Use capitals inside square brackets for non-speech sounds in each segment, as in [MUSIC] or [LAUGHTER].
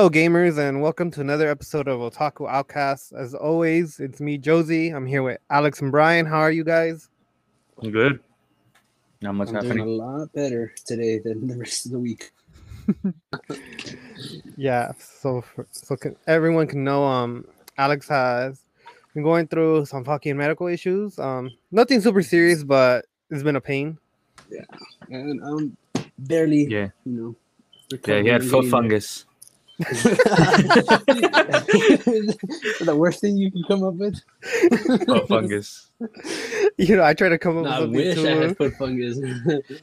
Hello, gamers, and welcome to another episode of Otaku Outcast. As always, it's me, Josie. I'm here with Alex and Brian. How are you guys? I'm good. Not much I'm happening. doing a lot better today than the rest of the week. [LAUGHS] Yeah, so for, so can, everyone can know, um, Alex has been going through some fucking medical issues. Um, nothing super serious, but it's been a pain. Yeah, and I'm barely, Yeah, you know. yeah. He had foot recovering, fungus. Getting there. the worst thing you can come up with. Foot fungus. [LAUGHS] You know, I try to come up No, I with wish something I too. had foot fungus. [LAUGHS]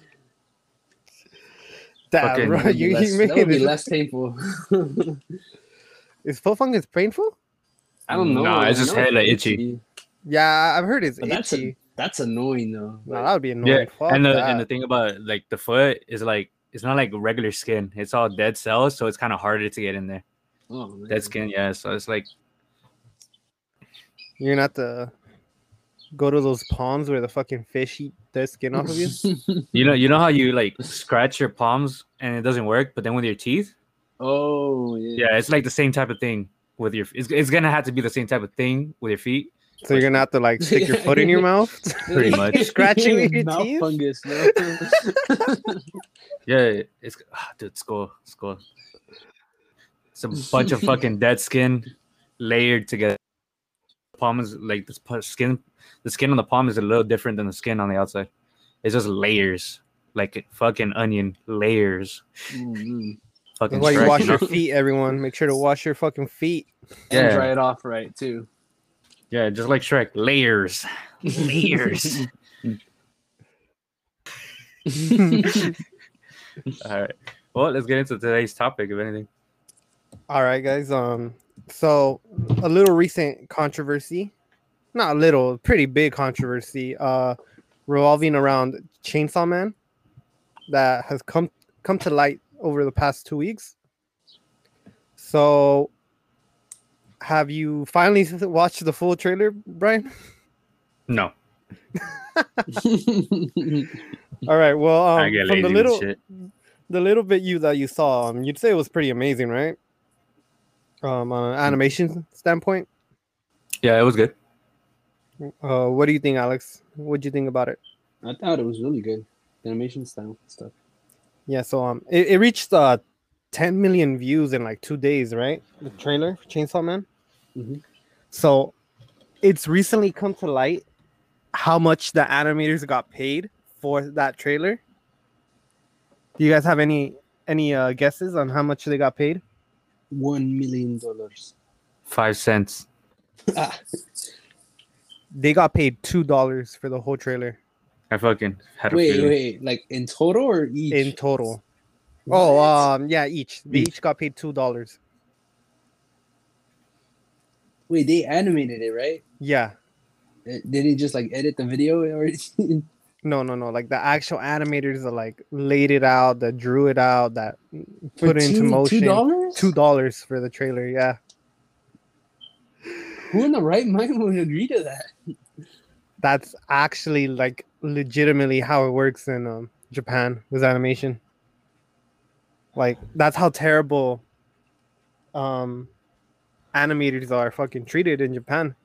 Damn, Fucking- bro, That would be you, less- you that made would be less painful. [LAUGHS] Is foot fungus painful? I don't know. Nah, it's just know hella it's itchy. Yeah, I've heard it's But that's itchy. a, that's annoying though. No, that would be annoying. Yeah, Fuck and the that. and the thing about like the foot is like it's not like regular skin. It's all dead cells, so it's kind of harder to get in there. oh, man. Dead skin, yeah. So it's like You're not to go to those ponds where the fucking fish eat their skin off of you. [LAUGHS] you know you know how you like scratch your palms and it doesn't work, but then with your teeth, oh yeah. yeah, it's like the same type of thing with your. It's, it's gonna have to be the same type of thing with your feet. So you're gonna have to like stick your foot in your mouth. [LAUGHS] Pretty much. Scratching with your Mouth teeth? fungus, bro. [LAUGHS] Yeah, it's ah, dude, it's cool. It's cool. It's a bunch of fucking dead skin layered together. Palm is like this pu- skin. The skin on the palm is a little different than the skin on the outside. It's just layers, like a fucking onion layers. Mhm. Fucking That's why you wash your feet, everyone. Make sure to wash your fucking feet. And Yeah. dry it off right too. Yeah, just like Shrek, layers, layers. [LAUGHS] [LAUGHS] All right. Well, let's get into today's topic. If anything, All right, guys. Um, so a little recent controversy, not a little, pretty big controversy, uh, revolving around Chainsaw Man, that has come come to light over the past two weeks. So, have you finally [LAUGHS] watched the full trailer, Brian? no. [LAUGHS] All right. Well, um, from the little the little bit you that you saw, um, you'd say it was pretty amazing, right? Um, on an animation standpoint. Yeah, it was good. Uh, what do you think, Alex? What do you think about it? I thought it was really good. The animation style stuff. Yeah, so um, it, it reached uh 10 million views in like two days, right? The trailer for Chainsaw Man. Mhm. So, it's recently come to light how much the animators got paid for that trailer. Do you guys have any any uh, guesses on how much they got paid? One million dollars. Five cents. Ah, They got paid two dollars for the whole trailer I fucking had a wait, feeling. wait, like in total or each? in total. Oh, um, yeah, each they Each. got paid two dollars. wait, they animated it, right? Yeah, Did he just like edit the video [LAUGHS] or? no, no, no. Like the actual animators that like laid it out, that drew it out, that For put it into two- motion. Two dollars? Two dollars for the trailer. Yeah, Who in the right mind would agree to that? that's actually like legitimately how it works in um, Japan with animation. Like that's how terrible um animators are fucking treated in Japan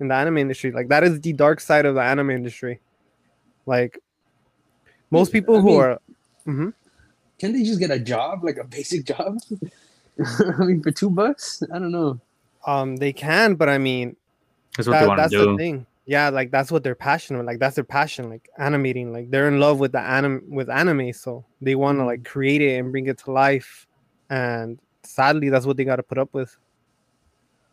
in the anime industry. Like that is the dark side of the anime industry. Like most I people who mean- are Mhm. Can't they just get a job, like a basic job? [LAUGHS] I mean, for two bucks? I don't know. um they can, but I mean That's what that- they want to that's the thing. Yeah, like that's what they're passionate. Like that's their passion. Like animating. Like they're in love with the anim with anime, so they want to like create it and bring it to life. And sadly, that's what they got to put up with.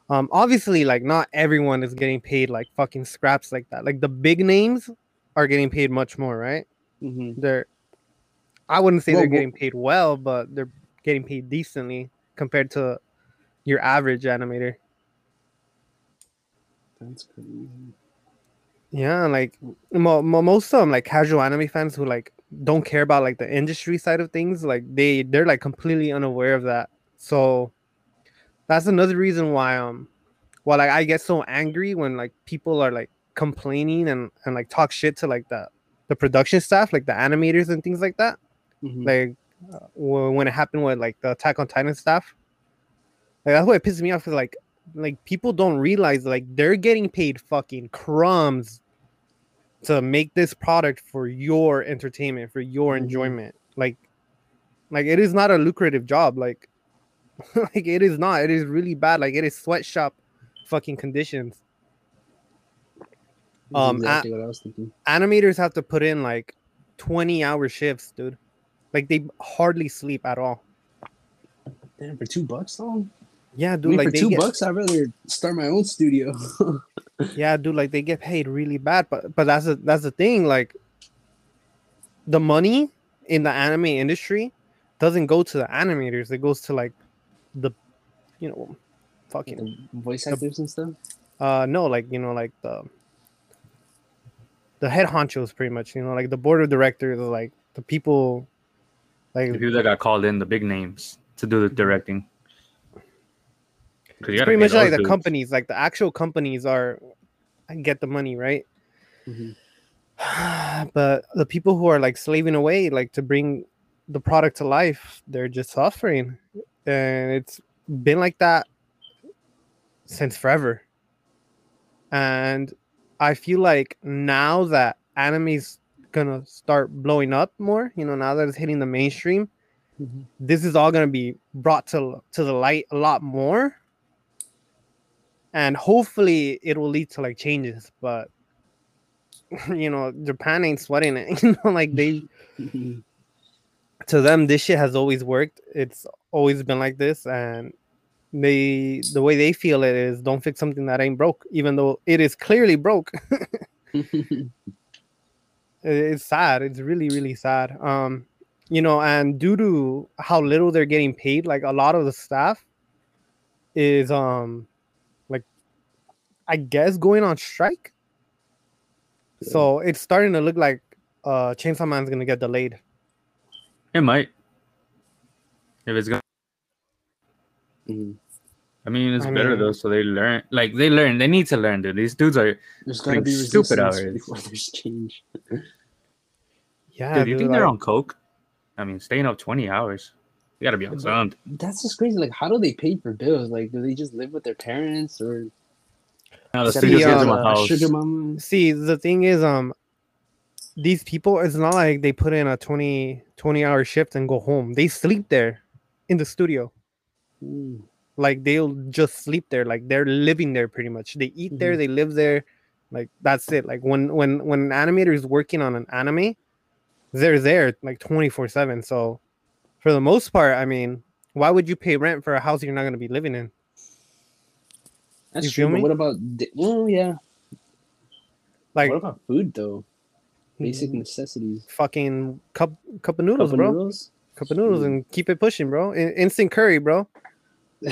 Um, obviously, like not everyone is getting paid like fucking scraps like that. Like the big names are getting paid much more, right? mm-hmm. They're, I wouldn't say Well, they're getting paid well, but they're getting paid decently compared to your average animator. That's crazy. Yeah, like mo- mo- most of them, like casual anime fans who like don't care about like the industry side of things, like they they're like completely unaware of that. So that's another reason why um why like I get so angry when like people are like complaining and and like talk shit to like the the production staff, like the animators and things like that. Mhm. Like uh, when it happened with like the Attack on Titan staff, Like that's what pisses me off. Cause like like people don't realize like they're getting paid fucking crumbs to make this product for your entertainment, for your Mhm. enjoyment. Like like it is not a lucrative job. Like [LAUGHS] like it is not. It is really bad. Like it is sweatshop fucking conditions. Um, exactly what I was thinking. Animators have to put in like 20 hour shifts, dude. Like they hardly sleep at all. Damn, for two bucks though. Yeah, I dude. mean, like for they two get, bucks, I'd rather start my own studio. [LAUGHS] yeah, dude. Like they get paid really bad, but but that's the that's the thing. Like the money in the anime industry doesn't go to the animators. It goes to like the, you know, fucking the voice actors and stuff. uh no, like you know, like the the head honchos, pretty much. You know, like the board of directors, like the people, like The people that got called in, the big names to do the directing. 'Cause you gotta pretty much like those the dudes. companies, like the actual companies are get the money, right? Mhm. [SIGHS] but the people who are like slaving away, like to bring the product to life, they're just suffering, and it's been like that since forever. And I feel like now that anime's gonna start blowing up more, you know, now that it's hitting the mainstream, Mhm. this is all gonna be brought to to the light a lot more and hopefully it will lead to like changes but [LAUGHS] you know japan ain't sweating it [LAUGHS] you know like they [LAUGHS] to them this shit has always worked. It's always been like this and they the way they feel it is don't fix something that ain't broke even though it is clearly broke. It's sad. It's really really sad. Um you know and due to how little they're getting paid like a lot of the staff is um i guess going on strike so it's starting to look like uh chainsaw man's gonna get delayed It might. If it's gonna, Mhm. I mean, it's I better mean- though. So they learn, like they learn. They need to learn, dude. These dudes are. There's gotta Like be stupid resistance hours. before there's change. yeah dude, you dude, think they're on coke? I mean, staying up twenty hours. You gotta be on something. That's just crazy. Like, how do they pay for bills? Like, do they just live with their parents or Now the See, studio gives uh, them a a house. sugar mama? see the thing is um these people it's not like they put in a 20 20 hour shift and go home they sleep there in the studio Mm. like they'll just sleep there like they're living there pretty much they eat there Mhm. they live there like that's it like when when when an animator is working on an anime they're there like 24 7 so for the most part i mean why would you pay rent for a house you're not going to be living in That's You true. But what about? di- Well, yeah. like what about food though? Basic mm, necessities. fucking cup cup of noodles Cup of bro noodles? cup of noodles Mm. and keep it pushing bro In- instant curry bro [LAUGHS]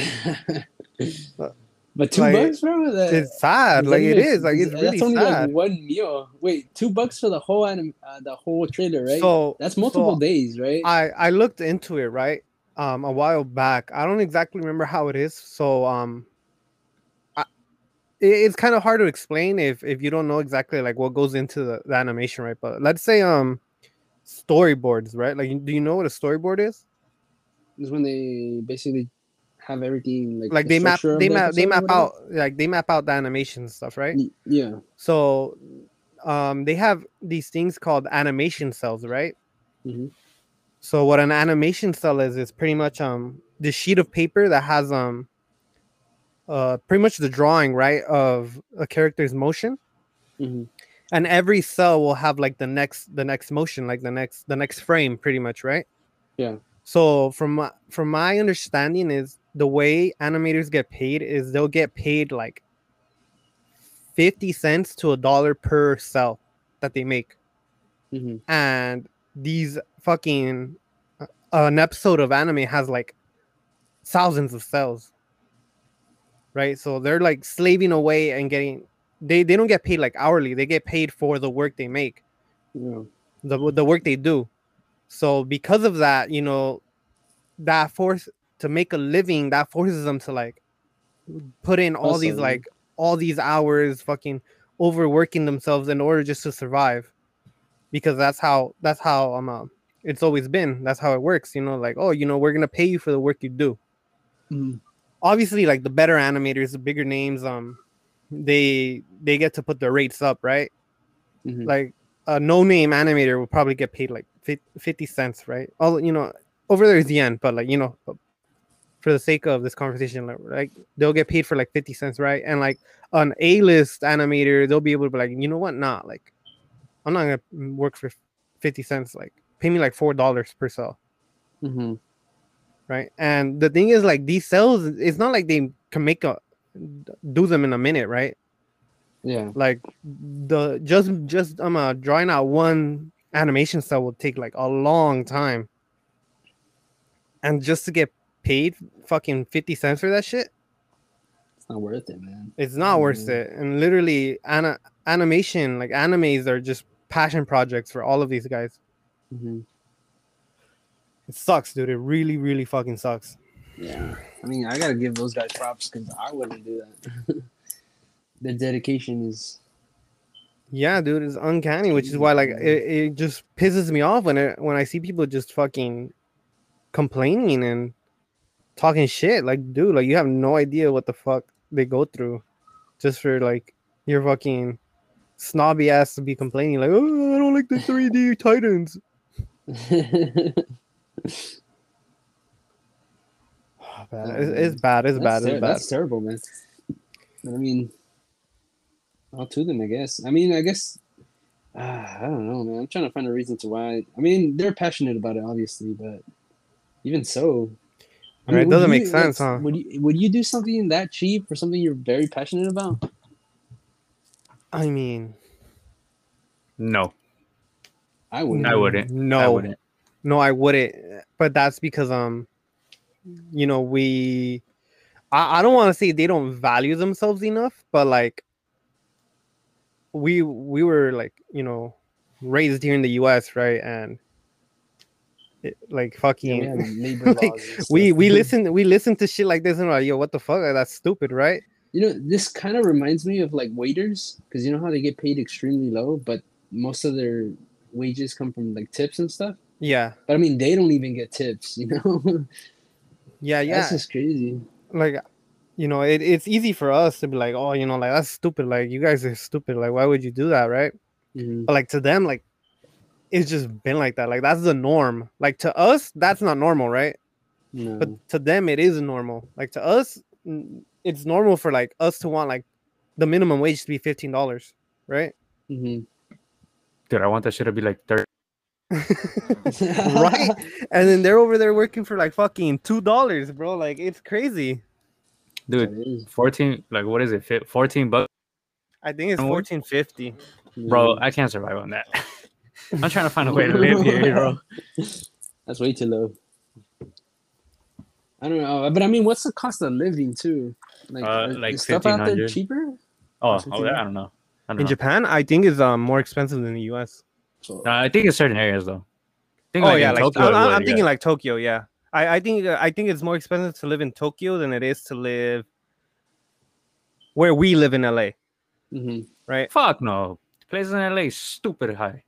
but two Like, bucks, bro. That, it's sad like it is like it's that's really only sad like one meal. Wait, two bucks for the whole anim- uh, the whole trailer, right? so That's multiple so days, right? I I looked into it right um a while back. I don't exactly remember how it is. So um it's kind of hard to explain if if you don't know exactly like what goes into the, the animation, right? But let's say um storyboards, right? Like do you know what a storyboard is? is when they basically have everything like Like the they map they map they map out like they map out the animation stuff, right? Yeah. So um they have these things called animation cells, right? Mhm. So what an animation cell is is pretty much um the sheet of paper that has um uh pretty much the drawing, right, of a character's motion. Mhm. And every cell will have like the next the next motion, like the next the next frame pretty much, right? Yeah. So from my, from my understanding is the way animators get paid is they'll get paid like 50 cents to a dollar per cell that they make Mhm. and these fucking uh, an episode of anime has like thousands of cells right? So they're like slaving away and getting they they don't get paid like hourly. They get paid for the work they make. Yeah. the the work they do. So because of that you know that force to make a living that forces them to like put in all these like all these hours fucking overworking themselves in order just to survive. Because that's how that's how um uh, it's always been. That's how it works you know like oh you know we're gonna pay you for the work you do. Mhm. Obviously like the better animators, the bigger names, um, they they get to put their rates up, right? Mhm. Like a no name animator will probably get paid like 50 cents, right? All you know, over there is the end, but like you know, for the sake of this conversation, like, like they'll get paid for like 50 cents, right? And like an A list animator, they'll be able to be like, you know what, not nah, like I'm not gonna work for 50 cents, like pay me like four dollars per cell, Mhm. Right? And the thing is, like these cells, it's not like they can make a do them in a minute, right? Yeah. like the just just I'm uh drawing out one animation cell will take like a long time. And just to get paid fucking 50 cents for that shit, It's not worth it, man. it's not worth Mhm. it. And literally ana- animation, like animes are just passion projects for all of these guys. hmm It sucks, dude. It really, really fucking sucks. Yeah. I mean, I gotta give those guys props because I wouldn't do that. [LAUGHS] the dedication is. Yeah, dude, it's uncanny, which is why like it, it just pisses me off when it when I see people just fucking complaining and talking shit. Like, dude, like you have no idea what the fuck they go through just for like your fucking snobby ass to be complaining, like, oh, I don't like the 3D [LAUGHS] Titans. [LAUGHS] Bad. It's, it's bad. It's That's, bad. ter- It's bad. that's terrible, man. But I mean, all to them, I guess. I mean, I guess. Uh, [SIGHS] I don't know, man. I'm trying to find a reason to why. I mean, they're passionate about it, obviously, but even so. I Right, it doesn't you- make sense, huh? Would you would you do something that cheap for something you're very passionate about? I mean, No, I wouldn't. I wouldn't. No, I wouldn't. No, I wouldn't. But that's because um, you know, we I, I don't want to say they don't value themselves enough, but like we we were like, you know, raised here in the US, right? And it, like Yeah, fucking we, [LAUGHS] like, we we listen we listen to shit like this and we're like, yo, what the fuck? That's stupid, right? You know, this kind of reminds me of like waiters because you know how they get paid extremely low, but most of their wages come from like tips and stuff. Yeah. But I mean, they don't even get tips, you know? [LAUGHS] Yeah, yeah. That's just crazy. like you know it, it's easy for us to be like oh you know like that's stupid like you guys are stupid like why would you do that right Mhm. but like to them like it's just been like that like that's the norm like to us that's not normal right No. but to them it is normal like to us it's normal for like us to want like the minimum wage to be $15 right Mhm. Dude, I want that shit to be like thirty. [LAUGHS] right and then they're over there working for like fucking $2 bro like it's crazy Dude, fourteen. Like, what is it? fi- Fourteen bucks, i think it's And what- 1450 bro. I can't survive on that. [LAUGHS] I'm trying to find a way to live here, bro. [LAUGHS] That's way too low. I don't know, but I mean, what's the cost of living too? Like, Uh, like is stuff out there cheaper? Oh, oh, like- I don't know. I don't in know. japan i think it's um more expensive than the us So, Uh, I think in certain areas though. I think oh like yeah, like Tokyo I'm, I'm- I'm yeah. thinking like Tokyo. Yeah, I, I think uh, I think it's more expensive to live in Tokyo than it is to live where we live in LA, mhm. right? Fuck no. Places in LA is stupid high.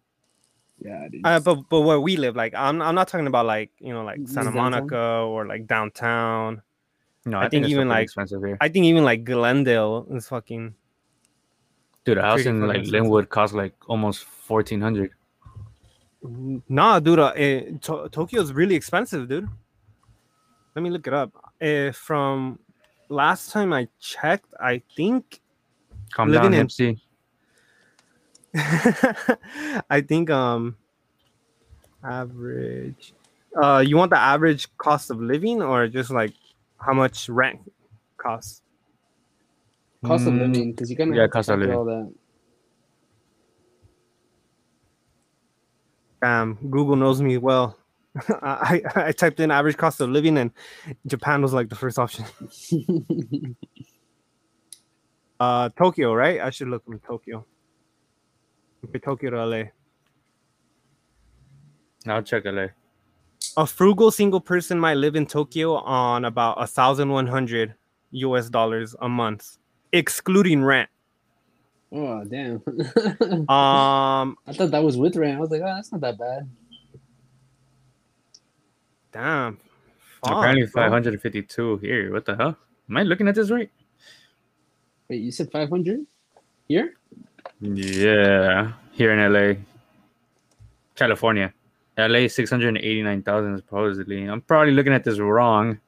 yeah, dude. Uh, but but where we live, like I'm I'm not talking about like you know like Santa downtown? Monica or like downtown. No, I I, think think, even, even like- expensive here. I think even like Glendale is fucking Dude, a house in like expensive. Lynwood costs like almost fourteen hundred. Nah, dude. Uh, eh, to- Tokyo is really expensive, dude. Let me look it up. Uh, from last time I checked, I think Calm Living down, in- Nipsey. [LAUGHS] I think um average uh you want the average cost of living or just like how much rent costs? cost of Mm, living because you kind of yeah, have to cost of living. all that. Um Google knows me well. [LAUGHS] I, I I typed in average cost of living and Japan was like the first option. [LAUGHS] Uh Tokyo, right? I should look in Tokyo. Okay, Tokyo to LA. I'll check LA. A frugal single person might live in Tokyo on about a thousand one hundred US dollars a month, excluding rent. Oh damn! [LAUGHS] Um, I thought that was with rent. I was like, oh, that's not that bad. damn. Fuck, Apparently bro. five hundred and fifty-two here. What the hell? Am I looking at this right? Wait, you said 500 here? Yeah, here in LA, California. LA six hundred eighty nine thousand supposedly. I'm probably looking at this wrong.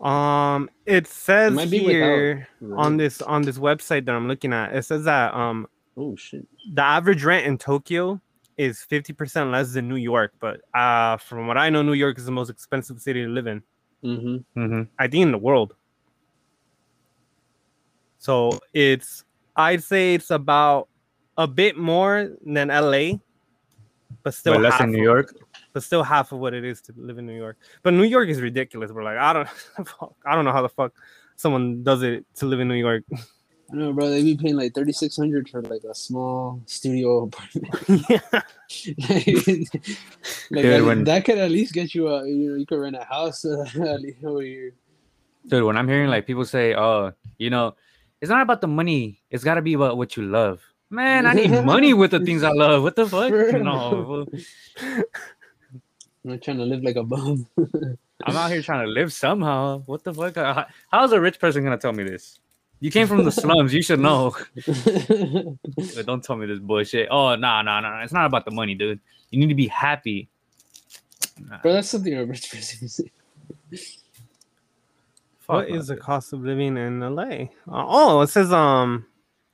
Um, it says might be without here on this on this website that I'm looking at. It says that um Oh shit. the average rent in Tokyo is 50% less than New York, but uh from what I know, New York is the most expensive city to live in. Mm-hmm. Mm-hmm. I think in the world. So it's I'd say it's about a bit more than LA, but still But less than New York. But still half of what it is to live in New York. But New York is ridiculous. We're like, I don't, [LAUGHS] I don't know how the fuck someone does it to live in New York. [LAUGHS] I know, bro. They be paying like 3600 for like a small studio apartment. [LAUGHS] yeah, like, Dude, that, when- that could at least get you a you know you could rent a house uh, at over here. Dude, when I'm hearing like people say, "Oh, you know, it's not about the money. It's got to be about what you love." Man, I need money with the things I love. What the fuck? No, fool. I'm not trying to live like a bum. [LAUGHS] I'm out here trying to live somehow. What the fuck? How- How's a rich person gonna tell me this? You came from the slums. You should know. [LAUGHS] But don't tell me this bullshit. Oh, no, no, no. It's not about the money, dude. You need to be happy. bro, that's something a rich person would say. what Fuck is the cost of living in LA? Uh, oh, it says um,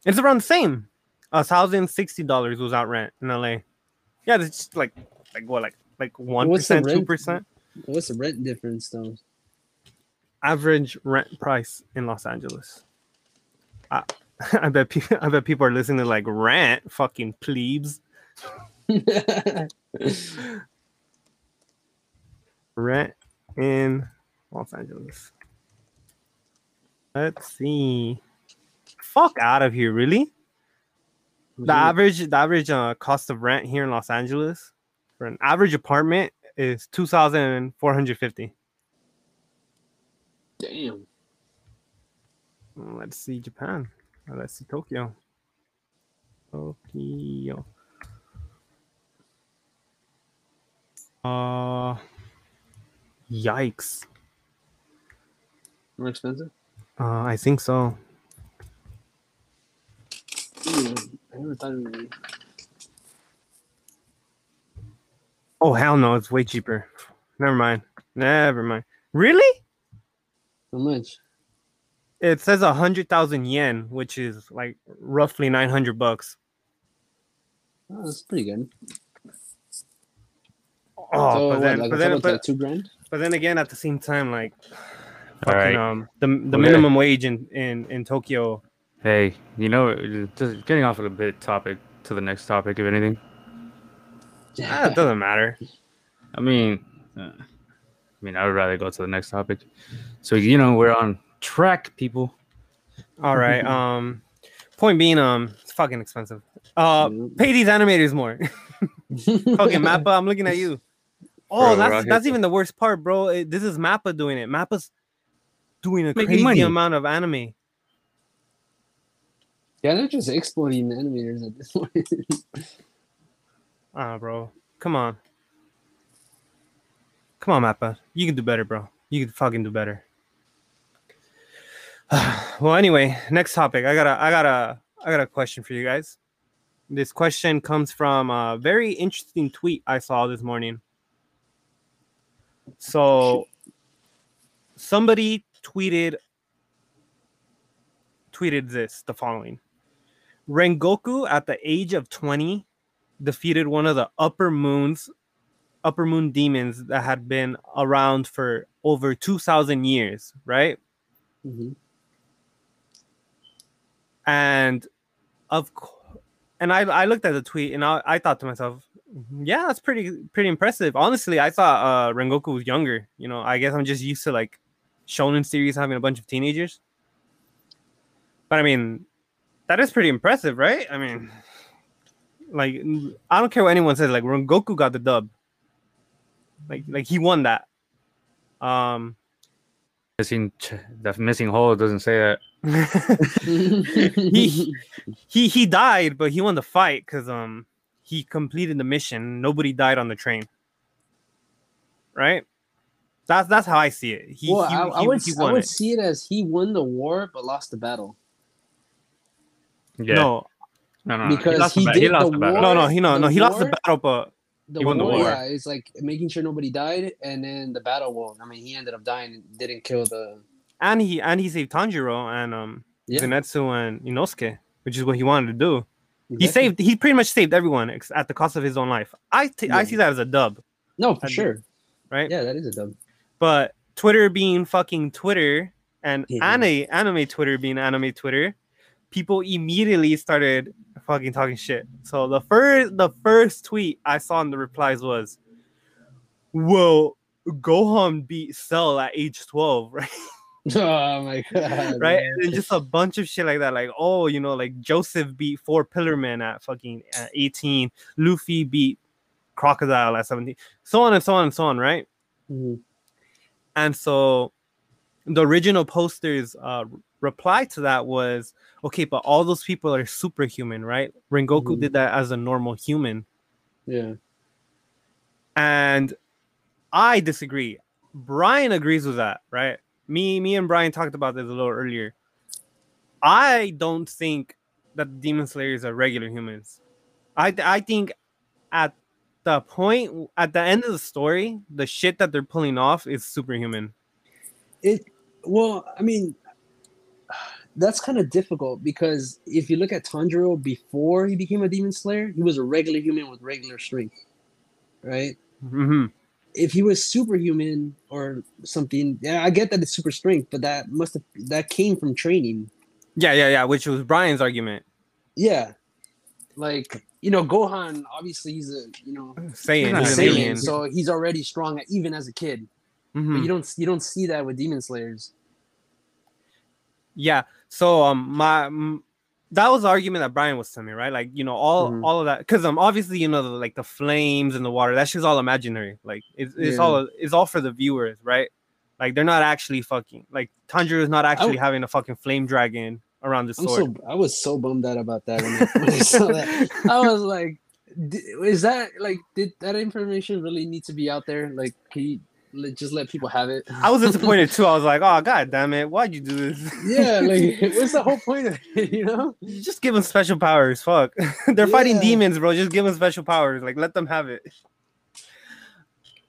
it's around the same. A thousand sixty dollars was out rent in LA. Yeah, it's just like like what like like one the two percent. What's the rent difference though? average rent price in Los Angeles. I, [LAUGHS] I bet people, [LAUGHS] I bet people are listening to like rent, fucking plebes. [LAUGHS] Rent in Los Angeles. Let's see. Fuck out of here, really? The average the average uh, cost of rent here in Los Angeles for an average apartment is two thousand four hundred fifty. Damn. Let's see Japan. Let's see Tokyo. Tokyo. Uh, yikes. More expensive? Uh, I think so. Mm, I never thought it would be. Oh hell no, it's way cheaper. Never mind. Never mind. Really? How much? It says a hundred thousand yen, which is like roughly nine hundred bucks. Oh, that's pretty good. Oh, so but what, then, like, but then, but, like two grand? but then again, at the same time, like, All fucking, right. um, the the Okay. minimum wage in in in Tokyo. Hey, you know, just getting off of a bit topic to the next topic, if anything. Ah, it doesn't matter. I mean, uh, I mean, I would rather go to the next topic. So you know, we're on track, people. All right. [LAUGHS] Um, point being, um, it's fucking expensive. Uh, pay these animators more. [LAUGHS] fucking [LAUGHS] Mappa, I'm looking at you. Oh, Bro, we're that's here that's even the worst part, bro. It- this is Mappa doing it. Mappa's doing a Making crazy money. amount of anime. Yeah, they're just exporting animators at this point. Ah, bro. Come on. Come on, Mappa. You can do better, bro. You can fucking do better. [SIGHS] well, anyway, next topic. I got a I got a I got a question for you guys. This question comes from a very interesting tweet I saw this morning. So somebody tweeted tweeted this the following. Rengoku at the age of 20 defeated one of the upper moons upper moon demons that had been around for over 2000 years right? Mhm. and of co- and i i looked at the tweet and i, I thought to myself yeah that's pretty pretty impressive. Honestly i thought uh rengoku was younger you know? I guess i'm just used to like shonen series having a bunch of teenagers. But i mean that is pretty impressive right? I mean like i don't care what anyone says like rengoku got the dub like like he won that um Missing ch- that missing hole doesn't say that. [LAUGHS] he he he died, but he won the fight because um he completed the mission. Nobody died on the train. Right? That's that's how I see it. He, well, he, I, I would he I would it. see it as he won the war but lost the battle Yeah. No, no, no, no. because lost he ba- did lost the the battle. war- no, no. He no, the no. He lost the battle, but the He won the war, war. yeah, it's like making sure nobody died, and then the battle won. I mean, he ended up dying and didn't kill the. and he and he saved Tanjiro and um Yeah, Zenitsu and Inosuke, which is what he wanted to do. He saved. He pretty much saved everyone ex- at the cost of his own life. I t- I Yeah. see that as a dub, No, for I- sure. right? Yeah, that is a dub. But Twitter being fucking Twitter and Mhm. anime anime Twitter being anime Twitter, people immediately started fucking talking shit. So the first the first tweet I saw in the replies was, "Well, Gohan beat Cell at age twelve, [LAUGHS] right? Oh my god! right? man. And just a bunch of shit like that, like oh, you know, like Joseph beat four Pillar Pillarmen at fucking at eighteen, Luffy beat Crocodile at seventeen, so on and so on and so on, right? Mhm. And so the original poster's uh, reply to that was okay, but all those people are superhuman, right? Rengoku Mhm. did that as a normal human. Yeah. And I disagree. Brian agrees with that, right? Me, me and Brian talked about this a little earlier. I don't think that the Demon Slayers are regular humans. I I think at the point at the end of the story, the shit that they're pulling off is superhuman. It well, I mean, that's kind of difficult because if you look at Tanjiro before he became a demon slayer, he was a regular human with regular strength, right? hmm If he was superhuman or something, yeah, I get that it's super strength, but that must have that came from training. Yeah, yeah, yeah. Which was Brian's argument, Yeah, like you know, Gohan obviously he's a you know not he's he's an an Saiyan, so he's already strong even as a kid. Mhm. But you don't you don't see that with demon slayers. Yeah. So um my mm, that was the argument that Brian was telling me, right? Like, you know, all Mhm. all of that because um obviously, you know, the, like the flames and the water, that's just all imaginary. Like it's, it's Yeah. all it's all for the viewers, right? Like they're not actually fucking like Tanjiro is not actually having a fucking flame dragon around the sword. so I was so bummed out about that when I, when I saw that. [LAUGHS] I was like, is that like did that information really need to be out there? Like, can you just let people have it? I was disappointed too. I was like, oh god damn it, why'd you do this? yeah, like [LAUGHS] what's the whole point of it? You know? just give them special powers. Fuck. [LAUGHS] They're fighting demons, bro. Just give them special powers. Like let them have it.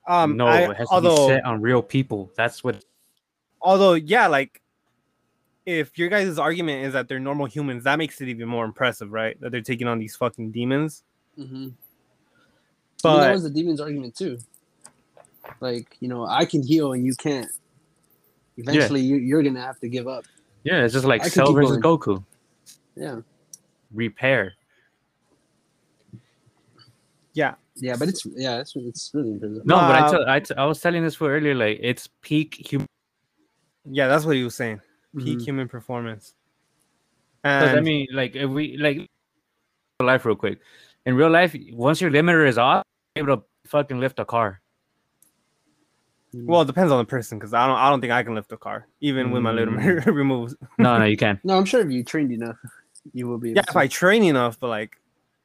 Um no, I- it has to be set on real people. That's what. although yeah like if your guys' argument is that they're normal humans that makes it even more impressive right that they're taking on these fucking demons Mm-hmm. but that was the demon's argument too. Like, you know, I can heal and you can't. Eventually, you, you're gonna have to give up. Yeah, it's just like I can Cell versus going. Goku. Yeah, Repair. yeah yeah, but it's yeah, it's it's really impressive. No, but I, Uh, tell, I, t- I was telling this for earlier. Like it's peak human. yeah that's what he was saying peak Mhm. human performance Because and I mean, like if we like real life real quick. In real life, once your limiter is off, you're able to fucking lift a car. Well it depends on the person because i don't i don't think i can lift a car even with my Mm. [LAUGHS] limiter removed No, no, you can. No, I'm sure if you trained enough, you will be. yeah able if i train enough but like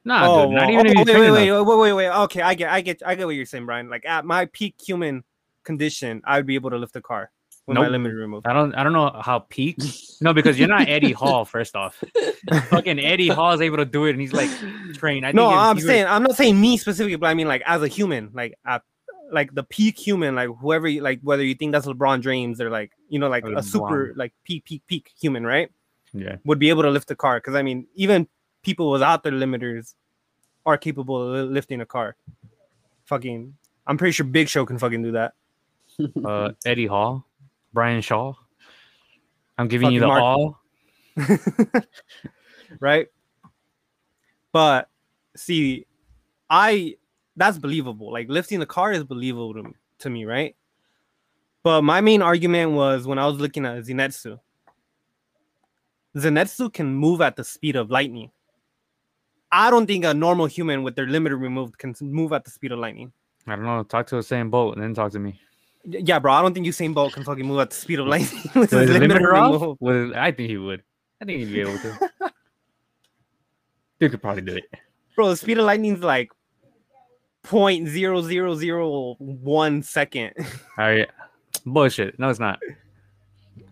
Nah, oh, dude, not well, even if oh, you wait, train wait, enough. wait, wait, wait, wait. Okay, I get, I get, I get what you're saying, Brian. Like at my peak human condition, I would be able to lift a car with my Nope. limiter removed. I don't, I don't know how peak. No, [LAUGHS] because you're not Eddie Hall. First off, [LAUGHS] fucking Eddie Hall is able to do it, and he's like trained. I think No, I'm he were- saying I'm not saying me specifically, but I mean like as a human, like at like the peak human, like whoever, you, like whether you think that's LeBron James or like you know like a super like peak peak peak human, right? yeah, Would be able to lift a car because I mean even people without their limiters are capable of lifting a car. Fucking, I'm pretty sure Big Show can fucking do that. [LAUGHS] uh, Eddie Hall, Brian Shaw. I'm giving you the Fucking Mark- all. [LAUGHS] right? But see, I that's believable. Like lifting the car is believable to, to me, right? But my main argument was when I was looking at Zenitsu. Zenitsu can move at the speed of lightning. I don't think a normal human with their limiter removed can move at the speed of lightning. I don't know. Talk to the same boat, and then talk to me. Yeah, bro. I don't think Usain Bolt can fucking move at the speed of lightning [LAUGHS] with his limiter off? I think he would. I think he'd be able to. [LAUGHS] Dude could probably do it. Bro, the speed of lightning's like point zero zero zero one second. [LAUGHS] All right, Bullshit. No, it's not.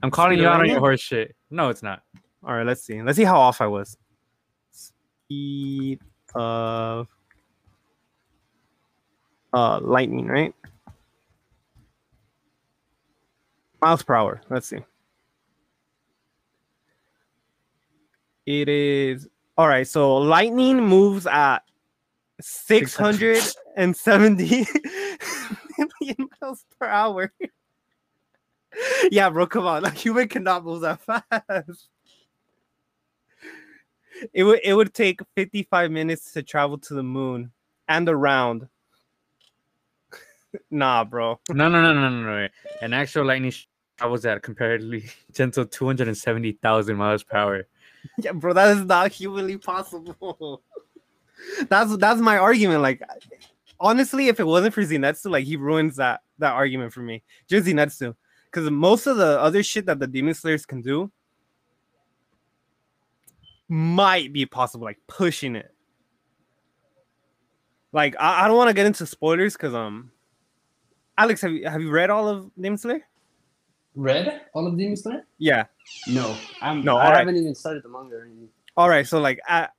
I'm calling Speed you out on your horse shit. No, it's not. All right, let's see. Let's see how off I was. Speed of uh lightning, right? Miles per hour. Let's see. It is all right. So lightning moves at 670 [LAUGHS] million miles per hour. yeah, bro, come on. [LAUGHS] Like human cannot move that fast. It would it would take 55 minutes to travel to the moon and around. [LAUGHS] nah, bro. No, no, no, no, no, no. An actual lightning travels at comparatively gentle 270,000 miles per hour. Yeah, bro, that is not humanly possible. that's that's my argument. Like, honestly, if it wasn't for Zenitsu, like he ruins that that argument for me. Just Zenitsu, because most of the other shit that the Demon Slayers can do might be possible, like pushing it. Like, I, I don't want to get into spoilers because um, Alex, have you have you read all of Demon Slayer? Read all of Demon Slayer? Yeah. No, I'm, No, I alright. haven't even started the manga or anything. All right, so like at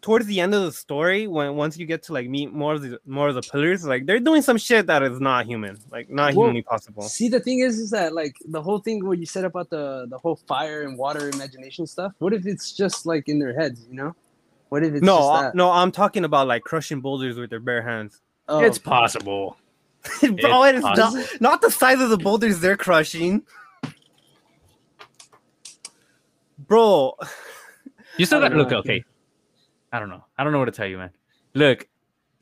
towards the end of the story, when once you get to like meet more of the more of the pillars, like they're doing some shit that is not human, like not Well, humanly possible. See, the thing is, is that like the whole thing where you said about the the whole fire and water imagination stuff. What if it's just like in their heads? You know? What if it's no, just uh, that? no, I'm talking about like crushing boulders with their bare hands. Oh, It's possible. [LAUGHS] Bro, it is not, possible. not the size of the boulders they're crushing. Bro, You still got don't look okay. I don't know. I don't know what to tell you, man. Look,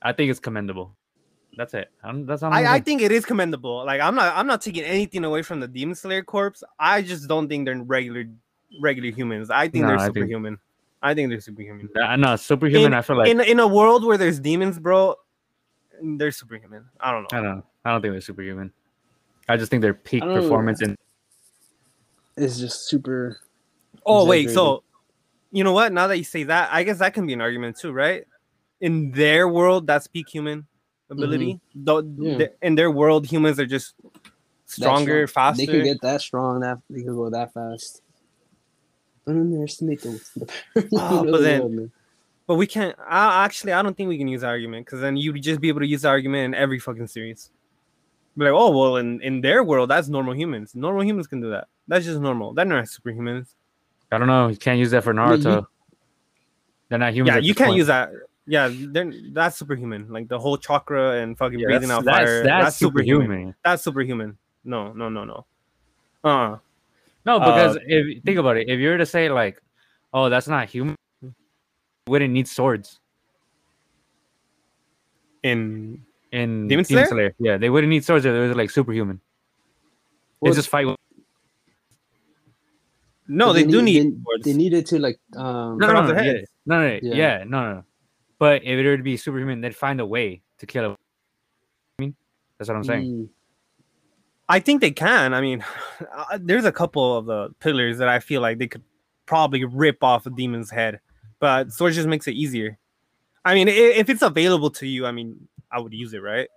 I think it's commendable. That's it. I'm, that's all I'm I, I gonna say. think it is commendable. Like I'm not I'm not taking anything away from the Demon Slayer corpse. I just don't think they're regular regular humans. I think No, they're I think- superhuman. I think they're superhuman. I know superhuman. I feel like in in a world where there's demons, bro, they're superhuman. I don't know. I don't know. I don't think they're superhuman. I just think their peak I don't performance in it's just super. Oh wait, so you know what? Now that you say that, I guess that can be an argument too, right? In their world, that's peak human ability. Mm-hmm. Though Yeah. th- in their world, humans are just stronger, strong. faster. They can get that strong. That they can go that fast. Don't underestimate the. the Oh, but then- [LAUGHS] ah, world, but we can't. I, actually, I don't think we can use argument because then you'd just be able to use the argument in every fucking series. Be like, oh well, in in their world, that's normal humans. Normal humans can do that. That's just normal. They're not superhumans. I don't know. You can't use that for Yeah, you- Naruto. They're not human. yeah, you can't point. use that. Yeah, they're that's superhuman. Like the whole chakra and fucking Yeah, breathing out that's, fire. that's, That's, superhuman. superhuman. That's superhuman. No, no, no, no. Uh, No, Uh, because if think about it, if you were to say like, "Oh, that's not human," you wouldn't need swords in in Demon Slayer? Yeah, they wouldn't need swords if they was like superhuman. Well, they just fight. With- no, but they, do need. They, they needed to like. Um, No, cut no, off no, their yeah. heads. no, no, Yeah. yeah, no, no. But if it were to be superhuman, they'd find a way to kill him. I mean, that's what I'm saying. mm, I think they can. I mean, [LAUGHS] uh, there's a couple of the pillars that I feel like they could probably rip off a demon's head, but sword just makes it easier. I mean, if it's available to you, I mean, I would use it, right?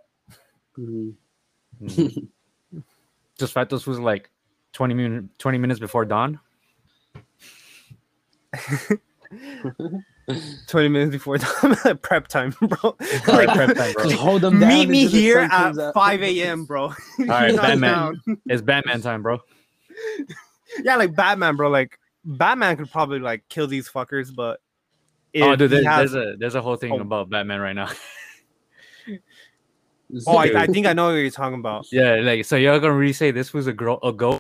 mhm. Mm. just fight those fools like 20 minutes 20 minutes before dawn. [LAUGHS] 20 minutes before [LAUGHS] [LAUGHS] prep time, bro. Alright, prep time, bro. Hold them down Meet me here at comes 5 a.m., bro. All right, Batman. It's Batman time, bro. Yeah, like Batman, bro. Like Batman could probably like kill these fuckers, but oh, dude, he there's, has- there's a there's a whole thing Oh. about Batman right now. oh, I. I think I know what you're talking about. yeah, like so you're gonna really say this was a girl a goat?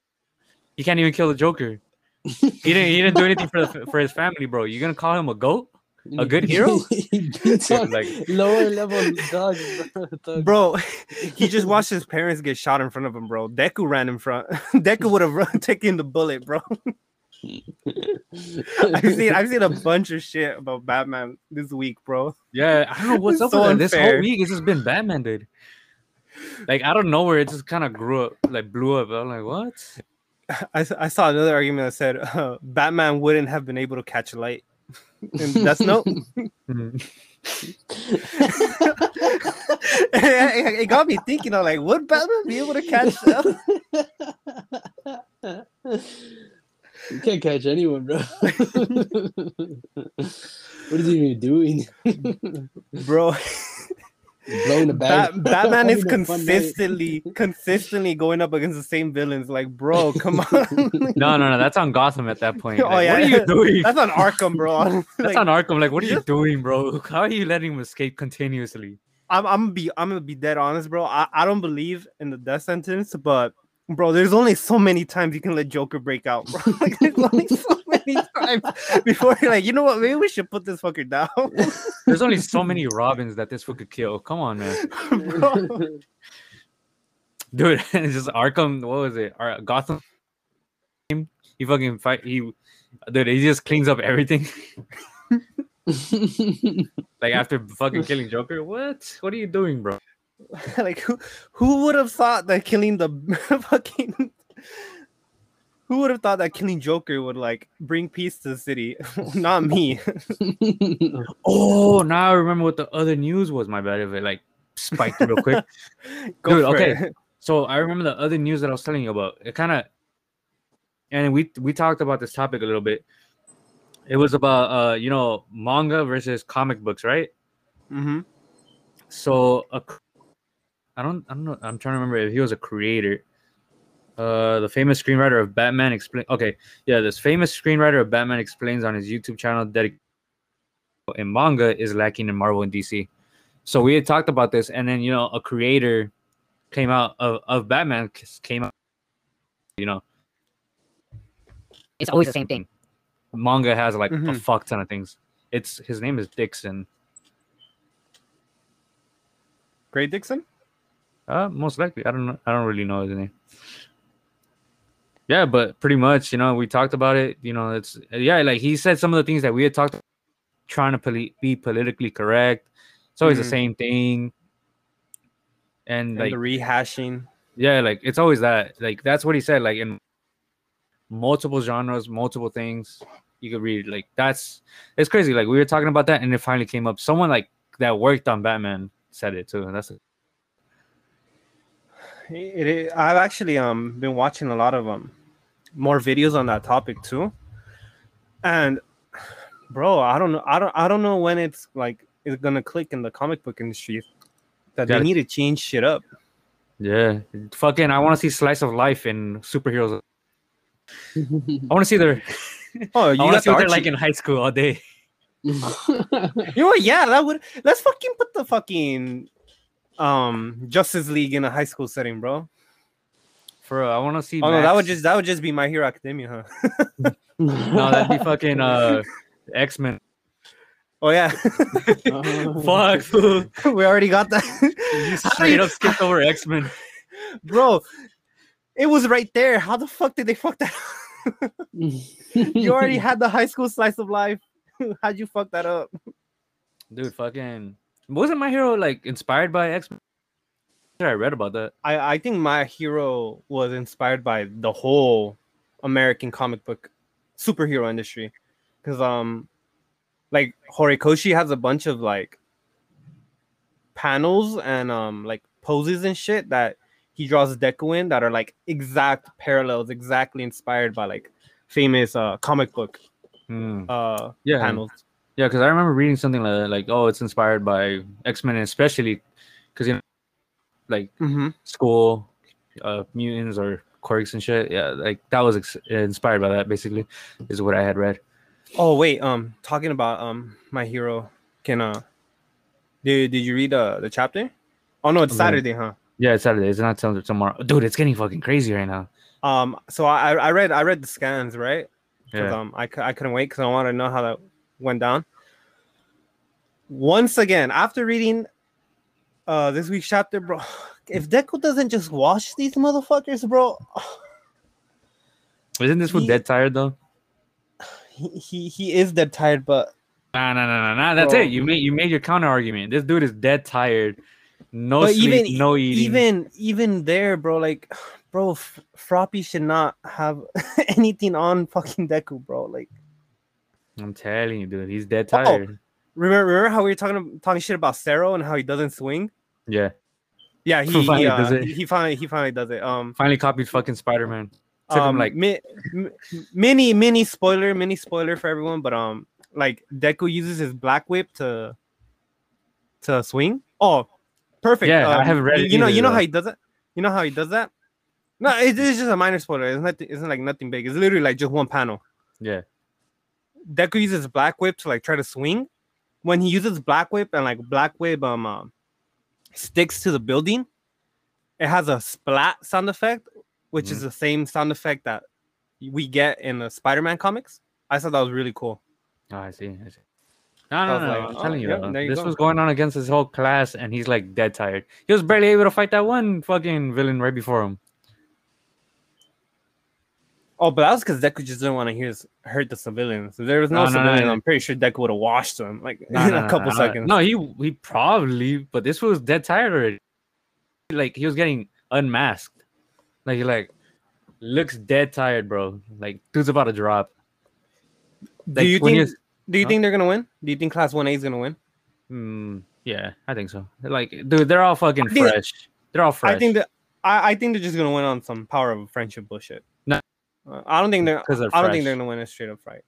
You can't even kill the Joker. He didn't he didn't do anything for the, [LAUGHS] for his family, bro. You're gonna call him a goat? a good [LAUGHS] hero? he beats on Like- lower level dogs. bro. [LAUGHS] Bro, he just watched his parents get shot in front of him, bro. Deku ran in front. Deku would have run, taken the bullet, bro. I've seen I've seen a bunch of shit about Batman this week, bro. Yeah, I don't know what's It's up so with that. This whole week it's just been Batman, dude. Like out of nowhere, it just kind of grew up, like blew up. I'm like, what? [LAUGHS] I, I saw another argument that said uh, Batman wouldn't have been able to catch light. And that's no. [LAUGHS] Mhm. it, it got me thinking. I'm like, would Batman be able to catch Cell? [LAUGHS] you can't catch anyone, bro. what is he even doing? bro? Blowing the bag. Bat- [LAUGHS] Batman is Having a fun night. consistently, consistently going up against the same villains. Like, bro, come on. [LAUGHS] No, no, no. That's on Gotham at that point. Oh, yeah. What are you [LAUGHS] doing? That's on Arkham, bro. That's Like, on Arkham. Like, what are you doing, bro? How are you letting him escape continuously? I'm, I'm gonna be, I'm gonna be dead honest, bro. I, I don't believe in the death sentence, but bro, there's only so many times you can let Joker break out, bro. [LAUGHS] Like, there's only so many [LAUGHS] times before you're like, you know what? Maybe we should put this fucker down, [LAUGHS] There's only so many Robins that this fucker could kill. Come on, man. bro. Dude, it's just Arkham. What was it? Ar- Gotham. He fucking fight. He, dude, he just cleans up everything. Like after fucking killing Joker. What? What are you doing, bro? [LAUGHS] like, who, who would have thought that killing the [LAUGHS] fucking Who would have thought that killing Joker would like bring peace to the city? [LAUGHS] Not me. Oh, now I remember what the other news was. My bad if it like spiked real quick. Go Dude, okay. it. So I remember the other news that I was telling you about. It kind of, and we we talked about this topic a little bit. It was about uh you know manga versus comic books, right? Mm-hmm. So a, I don't I don't know. I'm trying to remember if he was a creator. Uh, the famous screenwriter of Batman explain. Okay, yeah, this famous screenwriter of Batman explains on his YouTube channel that in manga is lacking in Marvel and DC. So we had talked about this, and then you know a creator came out of, of Batman came out. You know, It's always the same thing. manga has like a Mhm. fuck ton of things. It's his name is Dixon. Gray Dixon? Uh, most likely. I don't know. I don't really know his name. Yeah, but pretty much, you know, we talked about it. You know, it's yeah, like he said some of the things that we had talked, trying to poli- be politically correct. It's always Mhm. the same thing, and And like the rehashing. yeah, like it's always that. Like that's what he said. Like in multiple genres, multiple things, you could read. Like that's it's crazy. Like we were talking about that, and it finally came up. Someone like that worked on Batman said it too. That's It, it, I've actually um been watching a lot of um more videos on that topic too, and bro, I don't know, I don't, I don't know when it's like it's gonna click in the comic book industry that Yeah. they need to change shit up. Yeah, fucking. I want to see slice of life in superheroes. I want to see their. [LAUGHS] Oh, I you want to got see the what they're like in high school all day. [LAUGHS] You know what? Yeah, that would. Let's fucking put the fucking um Justice League in a high school setting, bro. For real, I want to see. Oh no, that would just that would just be My Hero Academia, huh? [LAUGHS] no, that'd be fucking uh X Men. Oh yeah, [LAUGHS] Fuck, [LAUGHS] we already got that. you straight up skipped over X Men. bro. It was right there. How the fuck did they fuck that? you already had the high school slice of life. How'd you fuck that up? Dude, fucking. Wasn't my hero like inspired by X Men? I read about that. I I think my hero was inspired by the whole American comic book superhero industry, because um, like Horikoshi has a bunch of like panels and um like poses and shit that he draws Deku in that are like exact parallels, exactly inspired by like famous uh comic book Hmm. uh Yeah. panels. Yeah, because I remember reading something like that, like, oh, it's inspired by X Men, especially because you know, like Mm-hmm. school, uh, mutants or quirks and shit. Yeah, like that was ex- inspired by that. Basically, is what I had read. Oh wait, um, talking about um my hero, can uh, did did you read uh the chapter? Oh no, it's. Saturday, huh? Yeah, it's Saturday. It's not tomorrow, dude. It's getting fucking crazy right now. Um, so I I read I read the scans right. Yeah. Um, I I couldn't wait because I wanted to know how that went down. Once again, after reading uh this week's chapter, bro, [SIGHS] if Deku doesn't just wash these motherfuckers, bro, [SIGHS] Isn't this fool dead tired though? [SIGHS] he he, he is dead tired, but Nah, nah, nah, nah, nah. That's Bro. it. You made you made your counter argument. This dude is dead tired. No but sleep, even no eating. even even there, bro, like, bro, F- Froppy should not have [LAUGHS] anything on fucking Deku, bro. I'm telling you, dude, he's dead tired. Oh, tired. remember remember how we were talking talking shit about Sero and how he doesn't swing? Yeah, Yeah, he [LAUGHS] Finally he, uh, does it. he finally he finally does it. Um, finally copied fucking Spider Man. Um, like mi- mi- mini mini spoiler mini spoiler for everyone, but um, like Deku uses his black whip to to swing. Oh, perfect. Yeah, I Um, haven't read you, it you know, either, you know though. how he does it. You know how he does that. No, it, it's just a minor spoiler. It's not. It's not like nothing big. It's literally like just one panel. yeah, Deku uses black whip to like try to swing. When he uses black whip and like black whip um, um sticks to the building, it has a splat sound effect, which is the same sound effect that we get in the Spider-Man comics. I thought that was really cool. oh, I see. I see. No, I no, no. like, I'm oh, telling you, yeah, you this go. was going on against his whole class, and he's like dead tired. He was barely able to fight that one fucking villain right before him. Oh, but that was because Deku just didn't want to hear hurt the civilians. If there was no, No, no, no, no. I'm pretty sure Deku would have washed them like [LAUGHS] in a couple seconds. No, he he probably, but this was dead tired already. Like he was getting unmasked. Like he like looks dead tired, bro. Like dude's about to drop. do you think? Do you Huh? think they're gonna win? Do you think Class One A is gonna win? Hmm, yeah, I think so. Like, dude, they're all fucking fresh. They're all fresh. I think that I, I think they're just gonna win on some power of friendship bullshit. No. Uh, I don't think they're. 'Cause they're I don't think they're gonna win a straight up fight.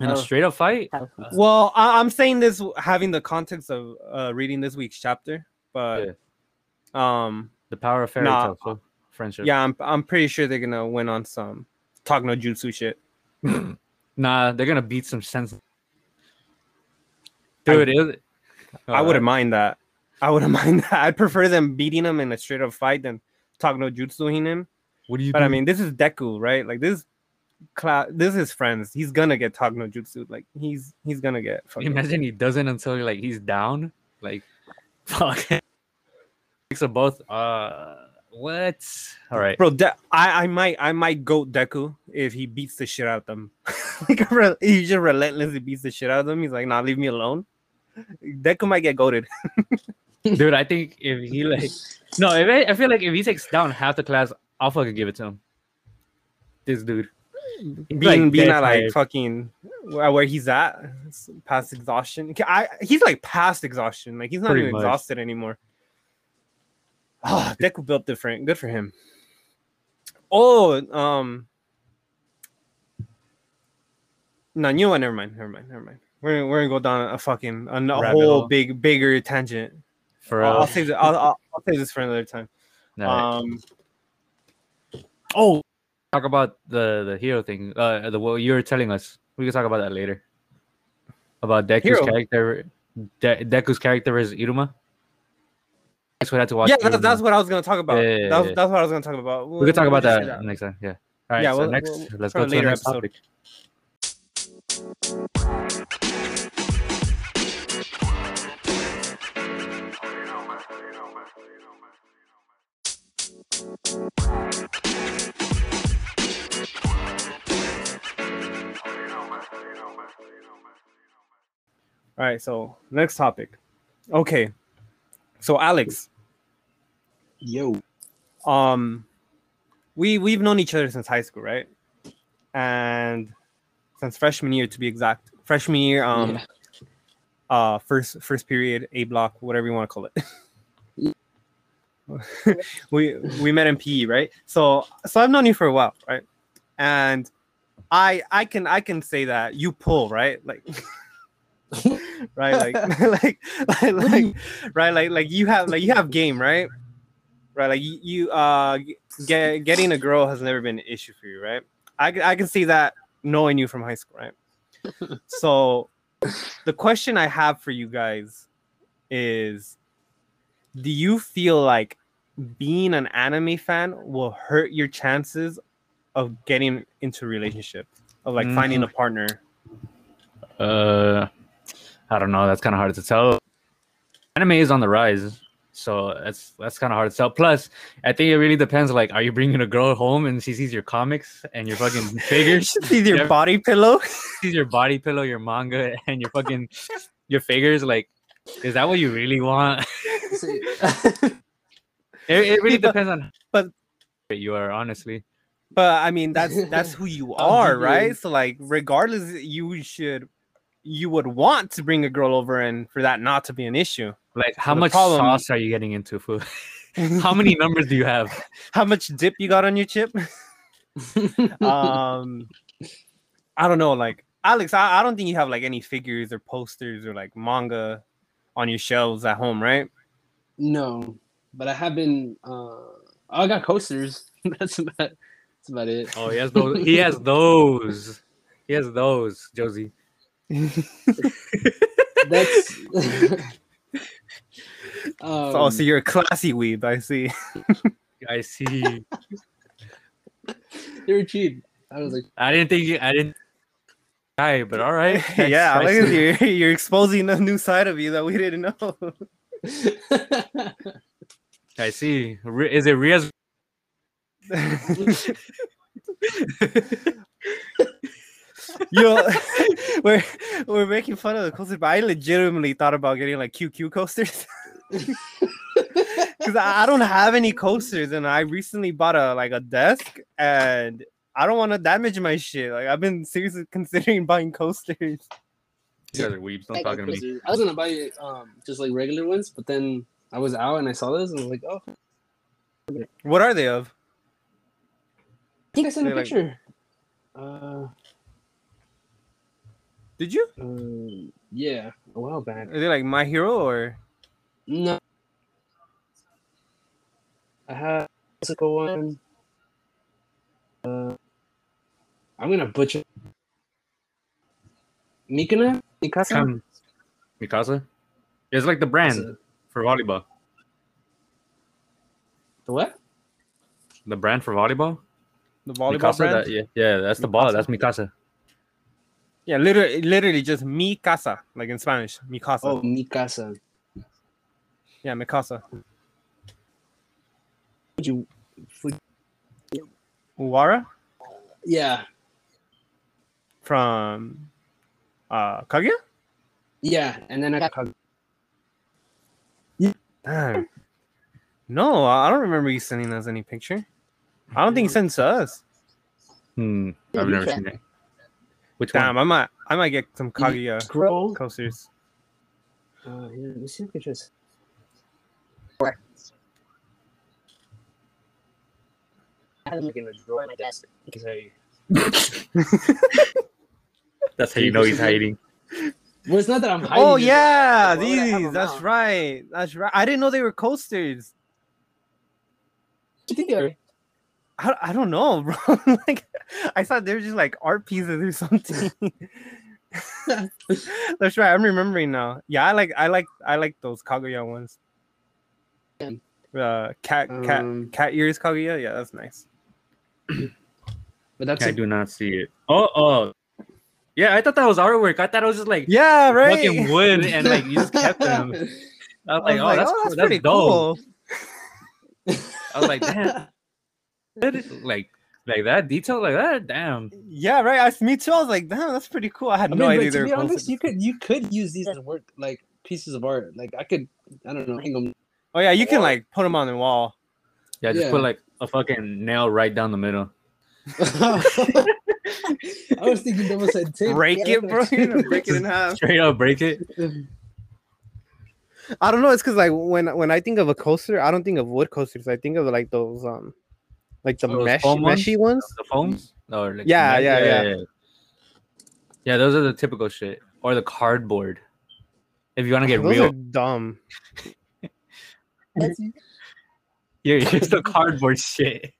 in a Oh. straight up fight. Well, I, I'm saying this having the context of uh, reading this week's chapter, but um, The power of fairy Nah. tale, so friendship. yeah, I'm I'm pretty sure they're gonna win on some talk no jutsu shit. [CLEARS THROAT] Nah, they're gonna beat some sense. Dude, it was, I uh, wouldn't mind that. I wouldn't [LAUGHS] mind that. I'd prefer them beating him in a straight up fight than talk no jutsuing him. What do you? But I mean, this is Deku, right? Like this class, this is friends. He's gonna get talk no jutsu. Like he's he's gonna get. Imagine he doesn't until like he's down. Like, [LAUGHS] fuck. Mix of both. Uh, what? All right. Bro, De- I I might I might go Deku if he beats the shit out of them. [LAUGHS] like [LAUGHS] re- he just relentlessly beats the shit out of them. He's like, nah, leave me alone. Deku might get goaded. dude. I think if he like, no, if I, I feel like if he takes down half the class, I'll fucking give it to him. This dude, being like, being at like tired. fucking where, where he's at, past exhaustion. I he's like past exhaustion. Like he's not Pretty even much. exhausted anymore. Oh, Deku built different. Good for him. Oh, um, no, you know what? Never mind. Never mind. Never mind. We're we're gonna go down a fucking a, Rabbit whole hole. big bigger tangent. for I'll, I'll uh, save it. I'll, I'll, I'll save this for another time. right. Um, oh, talk about the the hero thing. Uh, the what you were telling us. We can talk about that later. About Deku's Hero? character. De- Deku's character is Iruma. That's what I had to watch. yeah, that's, that's what I was gonna talk about. Yeah, yeah, that's, yeah. that's what I was gonna talk about. we could talk We'll about say that, next time. Yeah. All right. Yeah, so we'll- next, we'll- let's go to the next episode. topic. All right, so next topic. Okay. So Alex, Yo. um we we've known each other since high school, right? And since freshman year to be exact. Freshman year, um Yeah. uh first first period, A block, whatever you want to call it. [LAUGHS] we we met in PE, right? So so I've known you for a while, right? And I I can I can say that you pull, right? Like [LAUGHS] [LAUGHS] right like [LAUGHS] [LAUGHS] like like, like right like like you have like you have game right? Right like you, you uh get, getting a girl has never been an issue for you right? I, I can see that knowing you from high school right? So the question i have for you guys is do you feel like being an anime fan will hurt your chances of getting into a relationship of like finding a partner? Uh, I don't know. That's kind of hard to tell. Anime is on the rise, so that's that's kind of hard to tell. Plus, I think it really depends. Like, are you bringing a girl home and she sees your comics and your fucking [LAUGHS] figures, see your Yeah. body pillow [LAUGHS] sees your body pillow, your manga, and your fucking your figures? Like, is that what you really want? [LAUGHS] It, it really but- depends on but- you are honestly. But I mean, that's that's who you are, right? So like, regardless, you should you would want to bring a girl over and for that not to be an issue. Like, how the much problem- sauce are you getting into food? [LAUGHS] how many numbers do you have? [LAUGHS] How much dip you got on your chip? [LAUGHS] um, I don't know. Like Alex, I, I don't think you have like any figures or posters or like manga on your shelves at home, right? no, but I have been. Uh, I got coasters. that's about. That's about it. Oh, he has those. He has those. He has those, Josie. [LAUGHS] That's. [LAUGHS] um, oh, so you're a classy weeb. I see. [LAUGHS] I see. they were cheap. I was like, I didn't think you. I didn't. Hi, but all right. yeah, I look at you. You're exposing a new side of you that we didn't know. I see. Is it Ria's? Yo, [LAUGHS] [LAUGHS] we're we're making fun of the coasters, but I legitimately thought about getting like QQ coasters [LAUGHS] because I, I don't have any coasters, and I recently bought a like a desk, and I don't want to damage my shit. Like I've been seriously considering buying coasters. You guys are weebs. Don't talk to me. I was gonna buy um just like regular ones, but then I was out and I saw this and I was like, oh, What are they of? I think I sent a They're like- picture. Uh, Did you? um, yeah, a while back. Are they like My Hero or? No, I have a physical one. Uh, I'm gonna butcher. Mikana, Mikasa. Come, Mikasa. It's like the brand for volleyball. The what? The brand for volleyball. The volleyball Mikasa. brand? That, yeah, yeah, that's the ball. That's Mikasa. Yeah, literally, literally just mi casa, like in Spanish, mi casa. Oh, Mikasa. Yeah, mi casa. Fuji- Uwara Yeah, from uh Kaguya. yeah, and then I got Kag- Damn. No, I don't remember you sending us any picture. I don't think you sent to us. Hmm. I've never seen it. Which Damn, one? I might, I might get some Kaguya Scroll. coasters. Uh, here, let me see if I just. I had them like in a drawer in my desk because I. [LAUGHS] That's how you know he's hiding. Well, it's not that I'm hiding. Oh it, yeah, why would I have these. That's out? right. That's right. I didn't know they were coasters. I think they're- I, I don't know, [LAUGHS] bro. like, I thought they were just like art pieces or something. [LAUGHS] That's right. I'm remembering now. Yeah, I like, I like, I like those Kaguya ones. Yeah. Uh, cat, cat, Um, cat ears Kaguya. Yeah, that's nice. [CLEARS THROAT] But that's I a, do not see it. Oh, oh. Yeah, I thought that was artwork. I thought it was just like Yeah, right. fucking wood and like you just kept them. [LAUGHS] I was I like, was oh, like, that's, oh, cool. that's that's pretty dope. cool. I was like, damn. That is- [LAUGHS] like, like that detail, like that. Damn. Yeah, right. I, me too. I was like, damn, that's pretty cool. I had I no mean, idea but they to were be honest, you could you could use these as work like pieces of art. Like I could, I don't know, hang them. Oh yeah, you can like put them on the wall. Yeah, just Yeah. put like a fucking nail right down the middle. [LAUGHS] I was thinking double sided tape. Break Yeah, it, bro. [LAUGHS] You know, break it in half. Straight up, break it. I don't know. It's because like when when I think of a coaster, I don't think of wood coasters. I think of like those um, like the Oh, mesh foam ones? meshy ones. The foams. Or like Yeah, yeah, yeah. yeah. Yeah, those are the typical shit. Or the cardboard. If you want to get oh, those real, are dumb. you're [LAUGHS] here's the cardboard shit.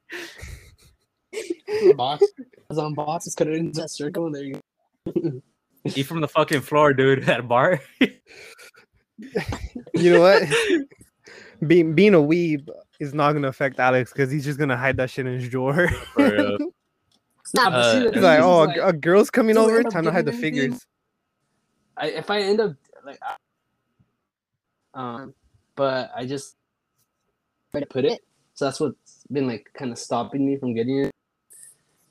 [LAUGHS] box. It's on boxes, cut it into a circle, and there you go. Eat from the fucking floor, dude. [LAUGHS] At a bar. You know what? being being a weeb is not gonna affect Alex because he's just gonna hide that shit in his drawer. For real. [LAUGHS] Nah, but Uh, he's like, oh, is, a, a girl's coming over. Time to hide the anything? figures. I, if I end up like, I- um, but I just try to put it. So that's what's been like kind of stopping me from getting it.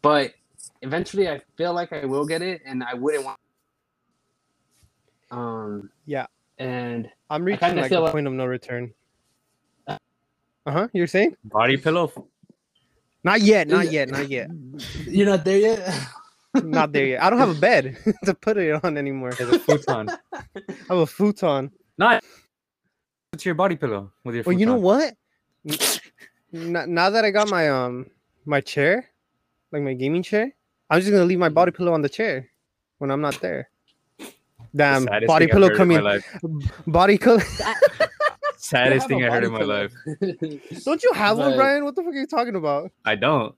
But eventually, I feel like I will get it, and I wouldn't want. Um. Yeah. And I'm reaching like feel a like- point of no return. Uh huh. You're saying? Body pillow. Not yet. Not yet. Not yet. you're not there yet. [LAUGHS] Not there yet. I don't have a bed [LAUGHS] to put it on anymore. There's a futon. [LAUGHS] I have a futon. Not It's your body pillow with your. Well, you know what? Now that I got my um my chair, like my gaming chair, I'm just gonna leave my body pillow on the chair when I'm not there. Damn, saddest body pillow coming. Body pillow. Saddest thing I heard in my body life. [LAUGHS] Don't you have one, But- Brian? What the fuck are you talking about? I don't.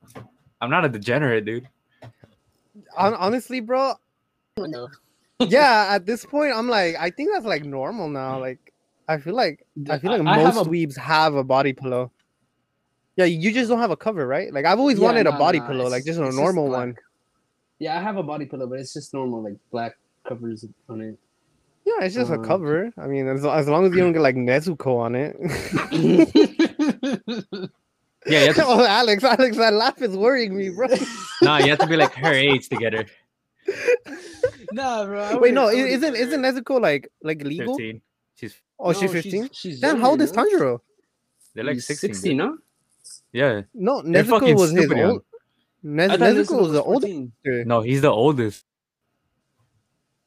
I'm not a degenerate, dude. Hon- honestly, bro. Oh, no. [LAUGHS] Yeah, [LAUGHS] at this point, I'm like, I think that's like normal now. Like, I feel like I feel like I have most a- weebs have a body pillow. Yeah, you just don't have a cover, right? Like, I've always Yeah, wanted a body nah, pillow, like just a it's just normal one. Yeah, I have a body pillow, but it's just normal, like black covers on it. Yeah, it's just a Uh, cover. I mean, as, as long as you don't get like Nezuko on it. [LAUGHS] Yeah, you have to, [LAUGHS] oh, Alex, Alex, that laugh is worrying me, bro. [LAUGHS] nah, you have to be like her age to get her. nah, bro. I Wait, no, wouldn't- I i- isn't isn't Nezuko like like legal? 15. She's Oh, she's 15. she's Damn, how old is no? Tanjiro? they're like He's 16. 16, no? Yeah. No, Nezuko was his old. Nez- Nezuko Nezuko was the oldest. No, he's the oldest.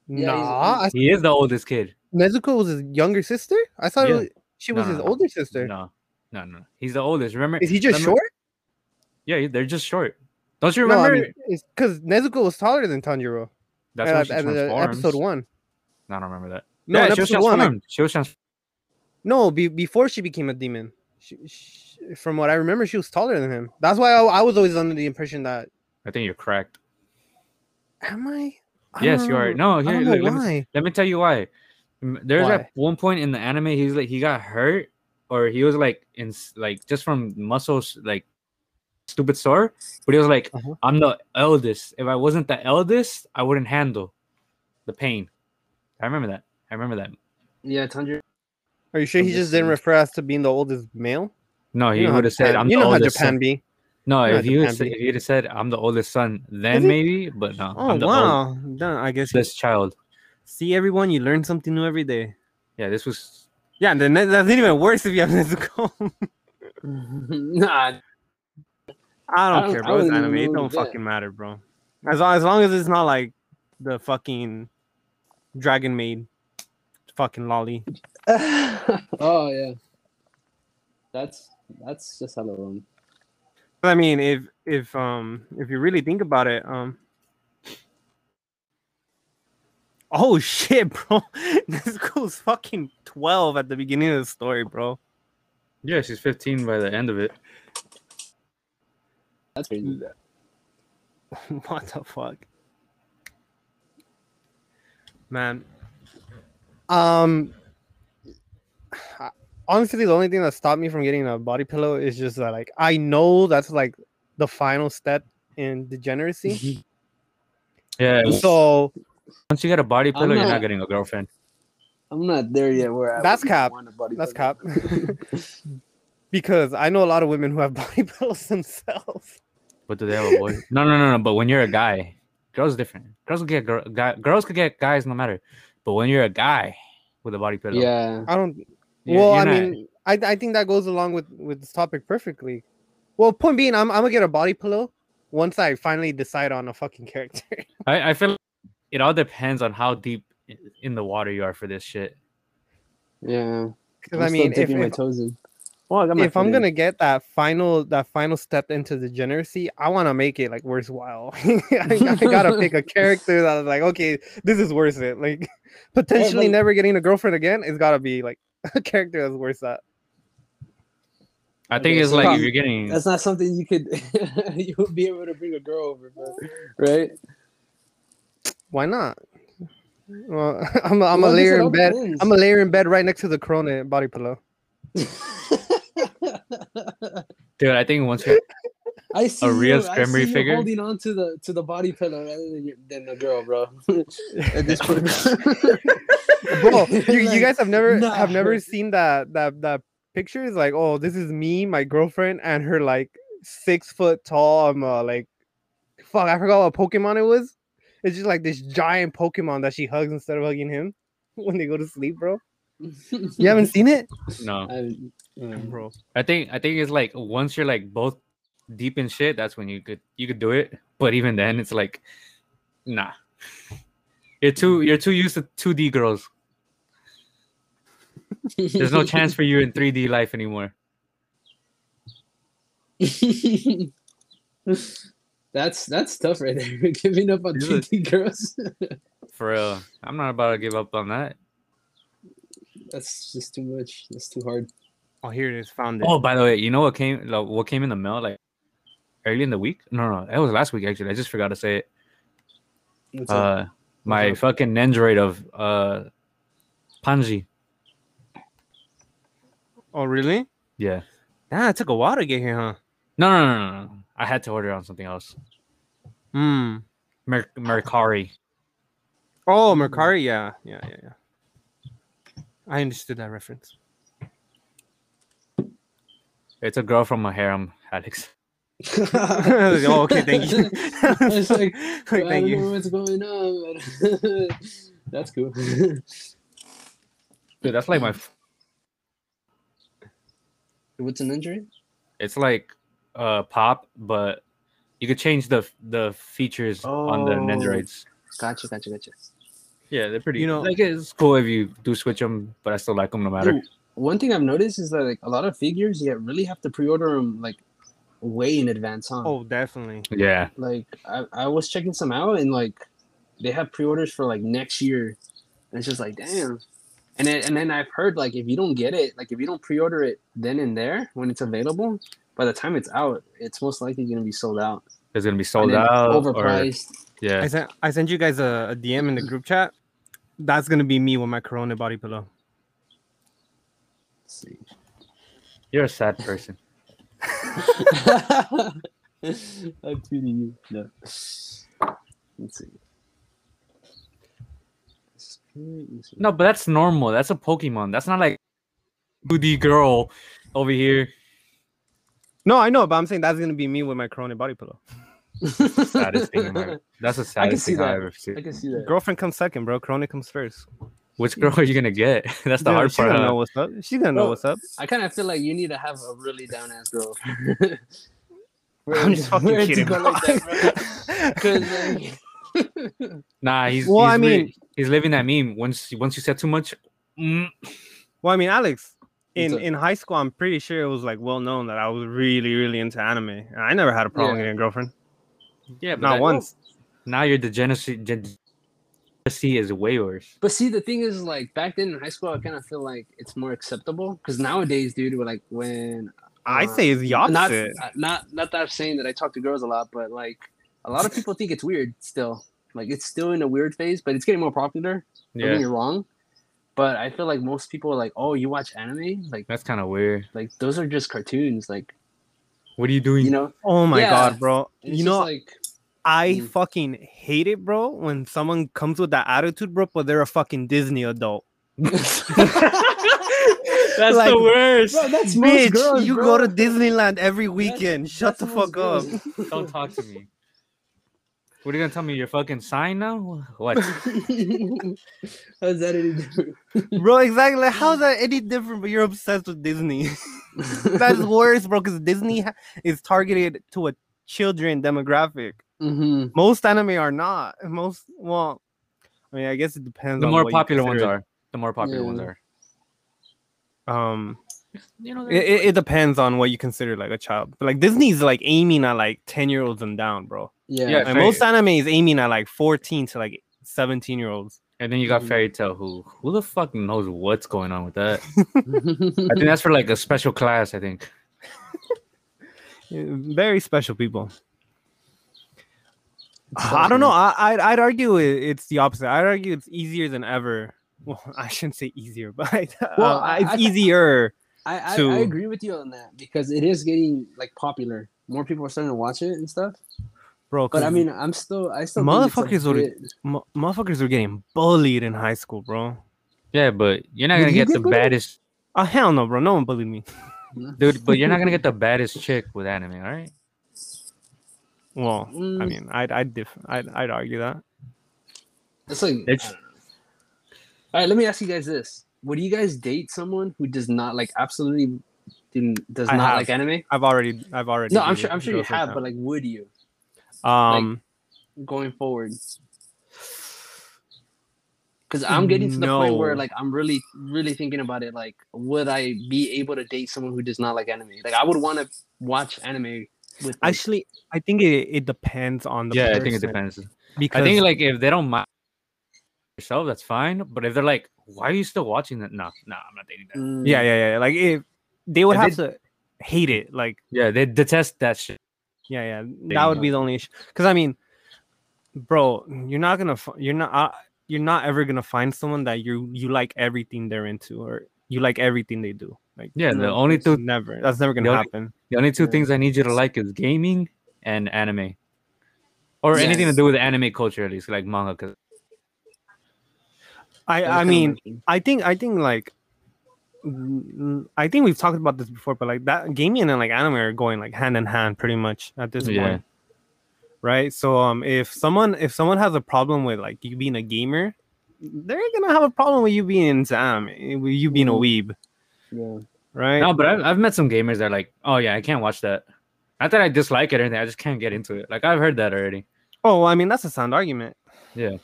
Yeah, he's- Nah, He is the oldest kid. Nezuko was his younger sister. I thought Yeah. was, she was No, his no, no. older sister. No, no, no. He's the oldest. Remember? Is he just remember- short? Yeah, they're just short. Don't you No, remember? I mean, it's because Nezuko was taller than Tanjiro That's at, why uh, she at the transforms. episode one. No, I don't remember that. No, yeah, she was episode one. like- She was trans- no, be, before she became a demon. She, she, from what I remember, she was taller than him. That's why I, I was always under the impression that. I think you're correct. Am I? I Yes, you are. No, here, look, let me, let me tell you why. There's Why? at one point in the anime, he's like he got hurt, or he was like in like just from muscles like stupid sore. But he was like, Uh-huh. I'm the eldest. If I wasn't the eldest, I wouldn't handle the pain. I remember that. I remember that. Yeah, it's Tanjiro. Are you sure he just just didn't refer us to being the oldest male? No, he You know how would have said, "I'm you the know how oldest." Japan son." be. No, you if you he would Japan say, be. if he'd have said, "I'm the oldest son," then maybe. But no, Oh I'm the wow! Then I guess. oldest child. See everyone, you learn something new every day. Yeah, this was. Yeah, then that- that's even worse if you have [LAUGHS] Nezuko. [LAUGHS] nah, I don't, don't- care, bro. It's wouldn't anime. It don't that. fucking matter, bro. As long, as long as it's not like the fucking Dragon Maid, fucking lolly. [LAUGHS] oh yeah. That's that's just hella wrong. I mean, if if um if you really think about it, um. Oh shit, [LAUGHS] bro! this girl's fucking twelve at the beginning of the story, bro. Yeah, she's 15 by the end of it. That's crazy. [LAUGHS] what the fuck man um I- honestly the only thing that stopped me from getting a body pillow is just that like i know that's like the final step in degeneracy mm-hmm. Yeah. so Once you get a body I'm pillow, you're not- not getting a girlfriend. I'm not there yet. Where I That's would cap. want a body That's pillow. [LAUGHS] because i know a lot of women who have [LAUGHS] body pillows themselves But do they have a boy? no, no, no, no. But when you're a guy, girls different. Girls can get girl, guy, girls could get guys no matter. But when you're a guy with a body pillow, yeah. i don't you- well, you're I not- mean, I, I think that goes along with with this topic perfectly. Well, point being, I'm, I'm gonna get a body pillow once I finally decide on a fucking character. [LAUGHS] I, I feel like it all depends on how deep in the water you are for this shit. Yeah. Because I'm mean, if, my if, toes in. Well, I got my if I'm in. gonna get that final that final step into degeneracy, I want to make it like worthwhile. I, [LAUGHS] I gotta [LAUGHS] pick a character that's like, okay, this is worth it. Like potentially but- never getting a girlfriend again, it's gotta be like a [LAUGHS] character that's worth that. I think it's like if you're getting That's not something you could [LAUGHS] you would be able to bring a girl over, bro. Right? Why not? Well, [LAUGHS] I'm a, I'm Well, a I guess it layer in bed. depends. I'm a layer in bed right next to the Corona body pillow. dude. I think once you're I see a real you, I memory see you figure? holding on to the to the body pillow rather than, your, than a girl, bro. [LAUGHS] At this point, [LAUGHS] Bro, you, you guys have never nah. have never seen that that that picture? It's like, oh, this is me, my girlfriend, and her like six foot tall. I'm uh, like, fuck, I forgot what Pokemon it was. It's just like this giant Pokemon that she hugs instead of hugging him [LAUGHS] when they go to sleep, bro. You haven't seen it, no. I, um, bro? I think I think it's like once you're like both deep in shit, that's when you could you could do it. But even then, it's like, nah. You're too you're too used to two D girls. There's no [LAUGHS] chance for you in 3D life anymore. [LAUGHS] that's that's tough right there. [LAUGHS] Giving up on This is- 3D girls. For real. I'm not about to give up on that. that's just too much. That's too hard. Oh, here it is. Found it. Oh, by the way, you know what came like, what came in the mail like early in the week? No, no, that was last week actually. I just forgot to say it. What's up? Uh my up? fucking Nendroid of uh Panji. Oh, really? Yeah. Nah, it took a while to get here, huh? No, no, no, no, no. I had to order on something else. Hmm. Mer- Mercari. Oh, Mercari. Yeah, yeah, yeah, yeah. I understood that reference. It's a girl from my harem, Alex. Oh, okay, thank you. [LAUGHS] I was like, [LAUGHS] I thank don't you. know what's going on. But [LAUGHS] that's cool. Dude, that's like my. f- What's an injury? It's like uh pop, but you could change the the features on the Oh. Nendroids. Gotcha, gotcha, gotcha. Yeah, they're pretty. You You know- know, like it's cool if you do switch them, but I still like them no matter. Dude, one thing I've noticed is that like a lot of figures, you really have to pre-order them like way in advance, huh? Oh, definitely. Yeah, Like I, I was checking some out and like they have pre-orders for like next year, and it's just like damn. And then and then I've heard like if you don't get it, like if you don't pre-order it then and there when it's available, by the time it's out, it's most likely gonna be sold out. it's gonna be sold then out. Or, overpriced. yeah, I sent I sent you guys a, a DM in the group chat. That's gonna be me with my Corona body pillow. Let's see. you're a sad person. [LAUGHS] I'm tweeting you. No. Let's see. No, but that's normal. That's a Pokemon. That's not like booty girl over here. No, I know, but I'm saying that's gonna be me with my Corona body pillow. Saddest thing. in my- That's the [LAUGHS] I can saddest see thing I that. ever seen. I can see that. Girlfriend comes second, bro. Corona comes first. Which girl are you gonna get? [LAUGHS] That's the Dude, hard she's part. gonna huh? know what's up. She's gonna know what's up. I kind of feel like you need to have a really down ass girl. [LAUGHS] I'm just fucking kidding, bro. [LAUGHS] Because like, Nah, he's. Well, he's I li- mean- he's living that meme. Once once you said too much, mm, Well, I mean, Alex, in, What's in high school, I'm pretty sure it was like well known that I was really, really into anime. And I never had a problem Yeah. getting a girlfriend. yeah, but Not that- once. Now your degeneracy degeneracy is way worse. but see, the thing is, like back then in high school, I kind of feel like it's more acceptable. Because nowadays, dude, we're like when I uh, say it's the not, opposite. not not that I'm saying that I talk to girls a lot, but like a lot of people think it's weird still. Like it's still in a weird phase, but it's getting more popular. Don't get Yeah, me wrong. But I feel like most people are like, "Oh, you watch anime? Like, that's kind of weird. like those are just cartoons. Like, What are you doing? you know, oh my yeah. god, bro. It's You know, like I Mm. fucking hate it, bro, when someone comes with that attitude, bro, but they're a fucking Disney adult. [LAUGHS] that's like- the worst. bro, that's most Bitch, girls, you bro. go to Disneyland every That's- weekend. Shut that's the fuck up. [LAUGHS] Don't talk to me. What are you gonna tell me? Your fucking sign now? [LAUGHS] What? How's that any different? bro, exactly. Like, how's that any different? But you're obsessed with Disney. That's worse, bro, because Disney is targeted to a children demographic. Hmm Most anime are not. Most, well, I mean, I guess it depends. The on more popular ones consider- are. The more popular ones are. Um, You know, it, it, it depends on what you consider like a child. But like Disney's like aiming at like ten year olds and down, bro. Yeah. Yeah, And most anime is aiming at like fourteen to like seventeen year olds. and then you got Mhm. Fairy Tail. Who who the fuck knows what's going on with that? [LAUGHS] I think that's for like a special class. I think. [LAUGHS] Very special people. I don't know. I, I'd, I'd argue it, it's the opposite. I'd argue it's easier than ever. [LAUGHS] Well, I shouldn't say easier, [LAUGHS] but Well, uh, I- it's I- easier. I, I, to- I agree with you on that because it is getting like popular. More people are starting to watch it and stuff. Bro, But I mean, I'm still, I still think it's a Motherfuckers would- bit- mo- motherfuckers were getting bullied in high school, bro. Yeah, but you're not Did gonna you get get the bullied? baddest Oh hell no, bro. No one bullied me. [LAUGHS] dude. But you're not gonna get the baddest chick with anime, all right? Well, I Mm. mean, I'd I'd diff- I'd, I'd argue that. It's like, It's- I don't know. all right. Let me ask you guys this: Would you guys date someone who does not like absolutely didn't, does I not have. like anime? I've already I've already. No, I'm sure, I'm sure you girls like have, that. but like, would you um, going forward? Because I'm getting to the point where like I'm really, really thinking about it. Like, would I be able to date someone who does not like anime? Like, I would want to watch anime with. Like, Actually, I think it, it depends on the yeah, I think it depends. Because I think like if they don't mind yourself, that's fine. But if they're like, why are you still watching that? No, no, I'm not dating that. mm, yeah, yeah, yeah. Like if they would If have they- to hate it. Like Yeah, they detest that shit. yeah, yeah. They That would know. be the only issue. Because I mean, bro, you're not gonna you're not uh, you're not ever gonna find someone that you you like everything they're into or you like everything they do. Like Yeah, the only two never. That's never gonna The only- happen. the only two Yeah. things I need you to like is gaming and anime, or anything to do with anime culture at least, like manga. Cause I I mean. I think I think like I think we've talked about this before, but like that gaming and like anime are going like hand in hand pretty much at this Yeah. point. Right. So um if someone if someone has a problem with like you being a gamer, they're gonna have a problem with you being into anime, with you being a weeb, yeah. right? no, but I've, I've met some gamers that are like, oh yeah, I can't watch that. Not that I dislike it or anything, I just can't get into it. Like I've heard that already. Oh, well, I mean that's a sound argument. Yeah.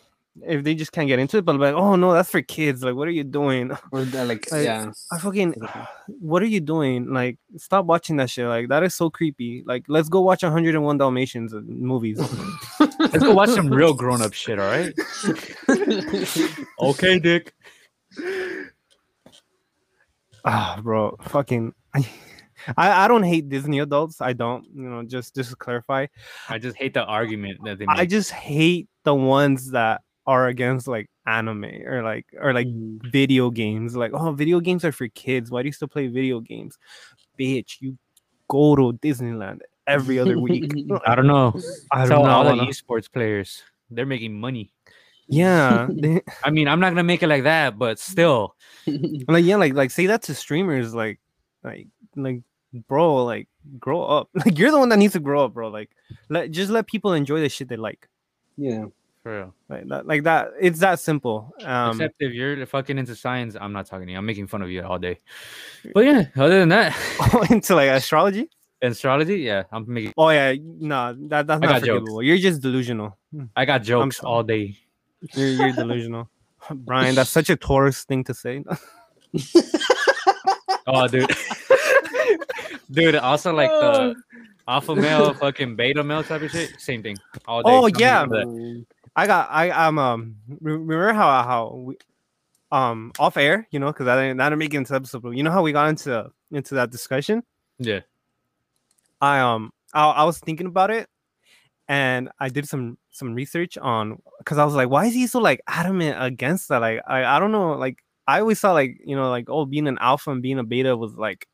If they just can't get into it, but like, oh no, that's for kids. Like, what are you doing? [LAUGHS] Or like, Like, yeah. I fucking what are you doing? Like, stop watching that shit. Like, that is so creepy. Like, let's go watch 101 Dalmatians movies. [LAUGHS] [LAUGHS] Let's go watch some real grown up shit, all right? Okay, Dick. Ah, bro, fucking. [LAUGHS] I, I don't hate Disney adults. I don't, you know, just just to clarify. I just hate the argument that they make. I just hate the ones that are against like anime or like or like Mm. video games. Like, oh, video games are for kids. Why do you still play video games? Bitch, you go to Disneyland every other week. [LAUGHS] I don't know. I don't know. all the esports players they're making money. Yeah, [LAUGHS] [LAUGHS] I mean, I'm not gonna make it like that, but still, [LAUGHS] like yeah, like like say that to streamers, like like like bro, like grow up. Like you're the one that needs to grow up, bro. Like let just let people enjoy the shit they like. yeah. for real. Like that, like that. It's that simple. Um, Except if you're fucking into science, I'm not talking to you. I'm making fun of you all day. But yeah, other than that, into like astrology. astrology, yeah, I'm making. Oh yeah, no, that that's I not got jokes. forgivable. You're just delusional. I got jokes sorry. all day. You're, you're delusional, [LAUGHS] Brian. That's such a Taurus thing to say. [LAUGHS] Oh, dude, [LAUGHS] dude. Also, like the alpha male, fucking beta male type of shit. Same thing. All day. Oh, I'm yeah. fun of that. Um, I got I I'm um re- remember how how we um off air, you know, because I didn't I didn't make it into episode, but you know how we got into into that discussion. Yeah. I um I, I was thinking about it, and I did some some research on because I was like, why is he so like adamant against that? Like I I don't know, like I always thought like you know like oh being an alpha and being a beta was like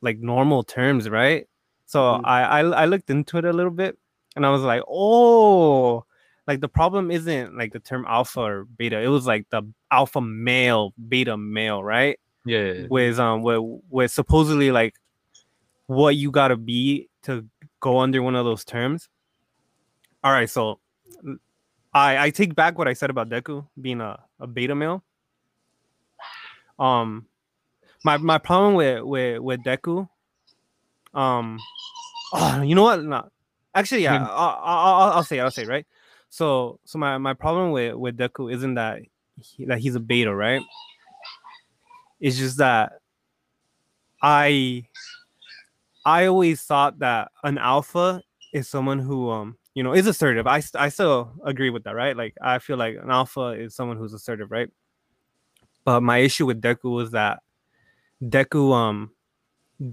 like normal terms, right? So Mhm. I, I I looked into it a little bit, and I was like, oh, like the problem isn't like the term alpha or beta. It was like the alpha male, beta male, right? Yeah. yeah, yeah. with um with, with supposedly like what you gotta be to go under one of those terms. All right, so I I take back what I said about Deku being a, a beta male. Um, my my problem with with with Deku, um, oh, you know what? No, actually, yeah, [LAUGHS] Mm. I'll, I'll, I'll say, I'll say, right. So so my my problem with with Deku isn't that he, that he's a beta, right? It's just that I I always thought that an alpha is someone who um you know is assertive. I I still agree with that, right? Like I feel like an alpha is someone who's assertive, right? But my issue with Deku was that Deku um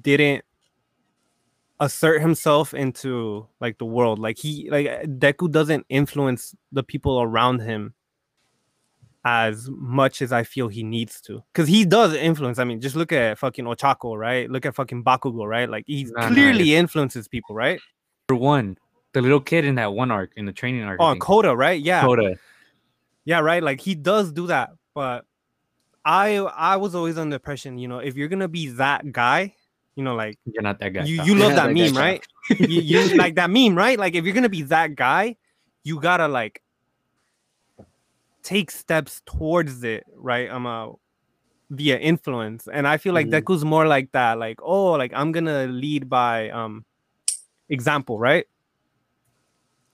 didn't assert himself into like the world. Like he like Deku doesn't influence the people around him as much as I feel he needs to. Because he does influence. I mean, just look at fucking Ochako, right? Look at fucking Bakugo, right? Like he Nah, nah, clearly influences people, right? For one, the little kid in that one arc, in the training arc. Oh. Kota, right? Yeah. Kota. Yeah, right. Like he does do that, but I I was always under the impression, you know, if you're gonna be that guy, you know, like You're not that guy. you you love that that meme, Tom. right? you, you [LAUGHS] like that meme, right? Like if you're gonna be that guy, you gotta like take steps towards it, right? I'm a via influence, and I feel like Mhm. Deku's more like that. Like oh, like I'm gonna lead by um example, right?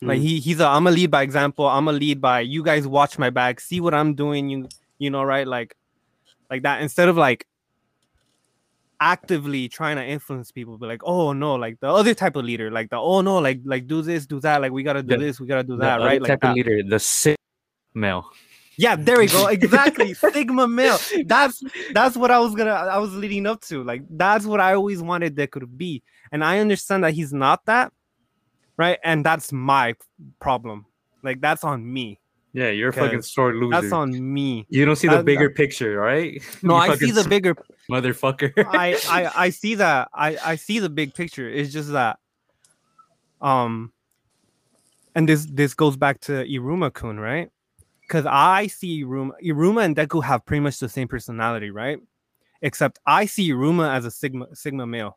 Like Mm. he he's a I'm a lead by example. I'm a lead by you guys watch my back, see what I'm doing. You you know right like like that instead of like actively trying to influence people. Be like oh no like the other type of leader like the oh no like like do this do that like we gotta do The- this we gotta do that right like type of leader, the male. Yeah, there we go. [LAUGHS] Exactly. Sigma male. That's that's what I was gonna I was leading up to. Like that's what I always wanted Deku to be. And I understand that he's not that, right? And that's my problem. Like that's on me. Yeah, you're a fucking sore loser. That's on me. you don't see the that- bigger picture, right? [LAUGHS] No, I see the bigger motherfucker. [LAUGHS] I, I I see that. I I see the big picture. It's just that um and this this goes back to Iruma Kun, right? Because I see Iruma Iruma and Deku have pretty much the same personality, right? Except I see Iruma as a Sigma Sigma male.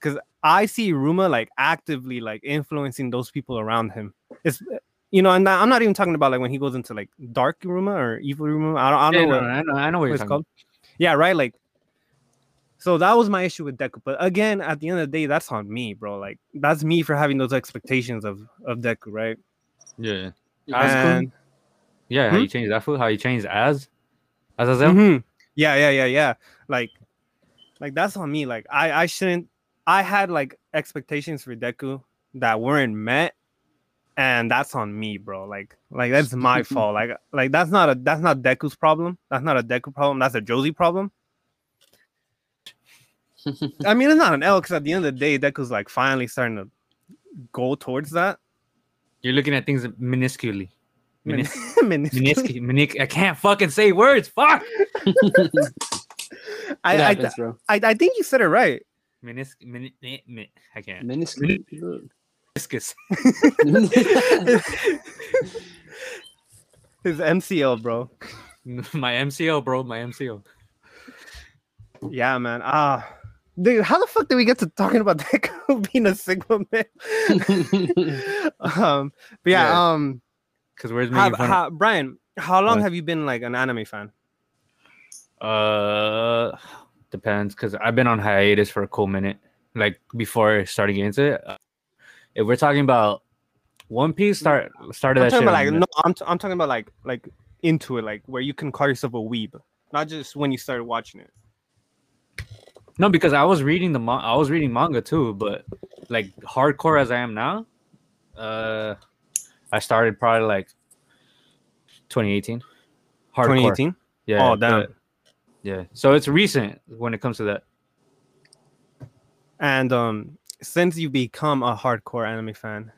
Because I see Iruma like actively like influencing those people around him. It's eh, you know, and I'm not even talking about like when he goes into like dark Iruma or evil Iruma. I don't, I don't Yeah, know no, what, I know, I know what what it's talking called. Yeah, right. Like, so that was my issue with Deku. But again, at the end of the day, that's on me, bro. Like, that's me for having those expectations of of Deku, right? Yeah, As Kun? And yeah. How Hmm? you change that food? How you change as? Azazel? Mhm. yeah, yeah, yeah, yeah. Like, like that's on me. Like, I I shouldn't. I had like expectations for Deku that weren't met, and that's on me, bro. Like, like that's my [LAUGHS] fault. Like, like that's not a that's not Deku's problem. That's not a Deku problem. That's a Josie problem. [LAUGHS] I mean, it's not an L because at the end of the day, Deku's like finally starting to go towards that. You're looking at things minusculely. Min- Minis- [LAUGHS] minuscule. Miniscu- I can't fucking say words. Fuck. [LAUGHS] I, It I. I, I think you said it right. Minis- mini- mi- mi- I can't. Minuscule. Meniscus. [LAUGHS] His MCL, bro. my MCO, bro. My MCO. Yeah, man. Ah, dude, how the fuck did we get to talking about Deku being a Sigma man? um, but yeah, Yeah. um, Because where's how, fun? how, Brian, how long What? have you been like an anime fan? Uh, depends. Because I've been on hiatus for a cool minute. Like before starting into it. Uh, If we're talking about One Piece, start started I'm that talking shit. about like no, I'm, t- I'm talking about like like into it, like where you can call yourself a weeb, not just when you started watching it. No, because I was reading the ma- I was reading manga too, but like hardcore as I am now, uh, I started probably like 2018. Hardcore. 2018. Yeah. Oh, damn. but- yeah. So it's recent when it comes to that. And um, since you've become a hardcore anime fan,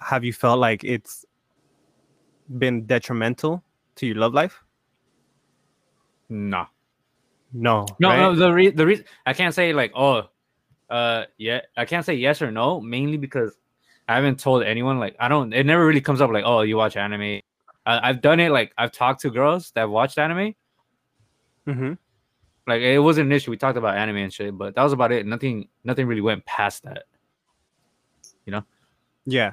have you felt like it's been detrimental to your love life? No. No. No, right? no. The re- the reason I can't say like oh, uh, yeah, I can't say yes or no mainly because I haven't told anyone. Like I don't. It never really comes up like oh you watch anime. I, I've done it like I've talked to girls that watched anime. Mhm. like it wasn't an issue. We talked about anime and shit, but that was about it. Nothing, nothing really went past that. You know. Yeah.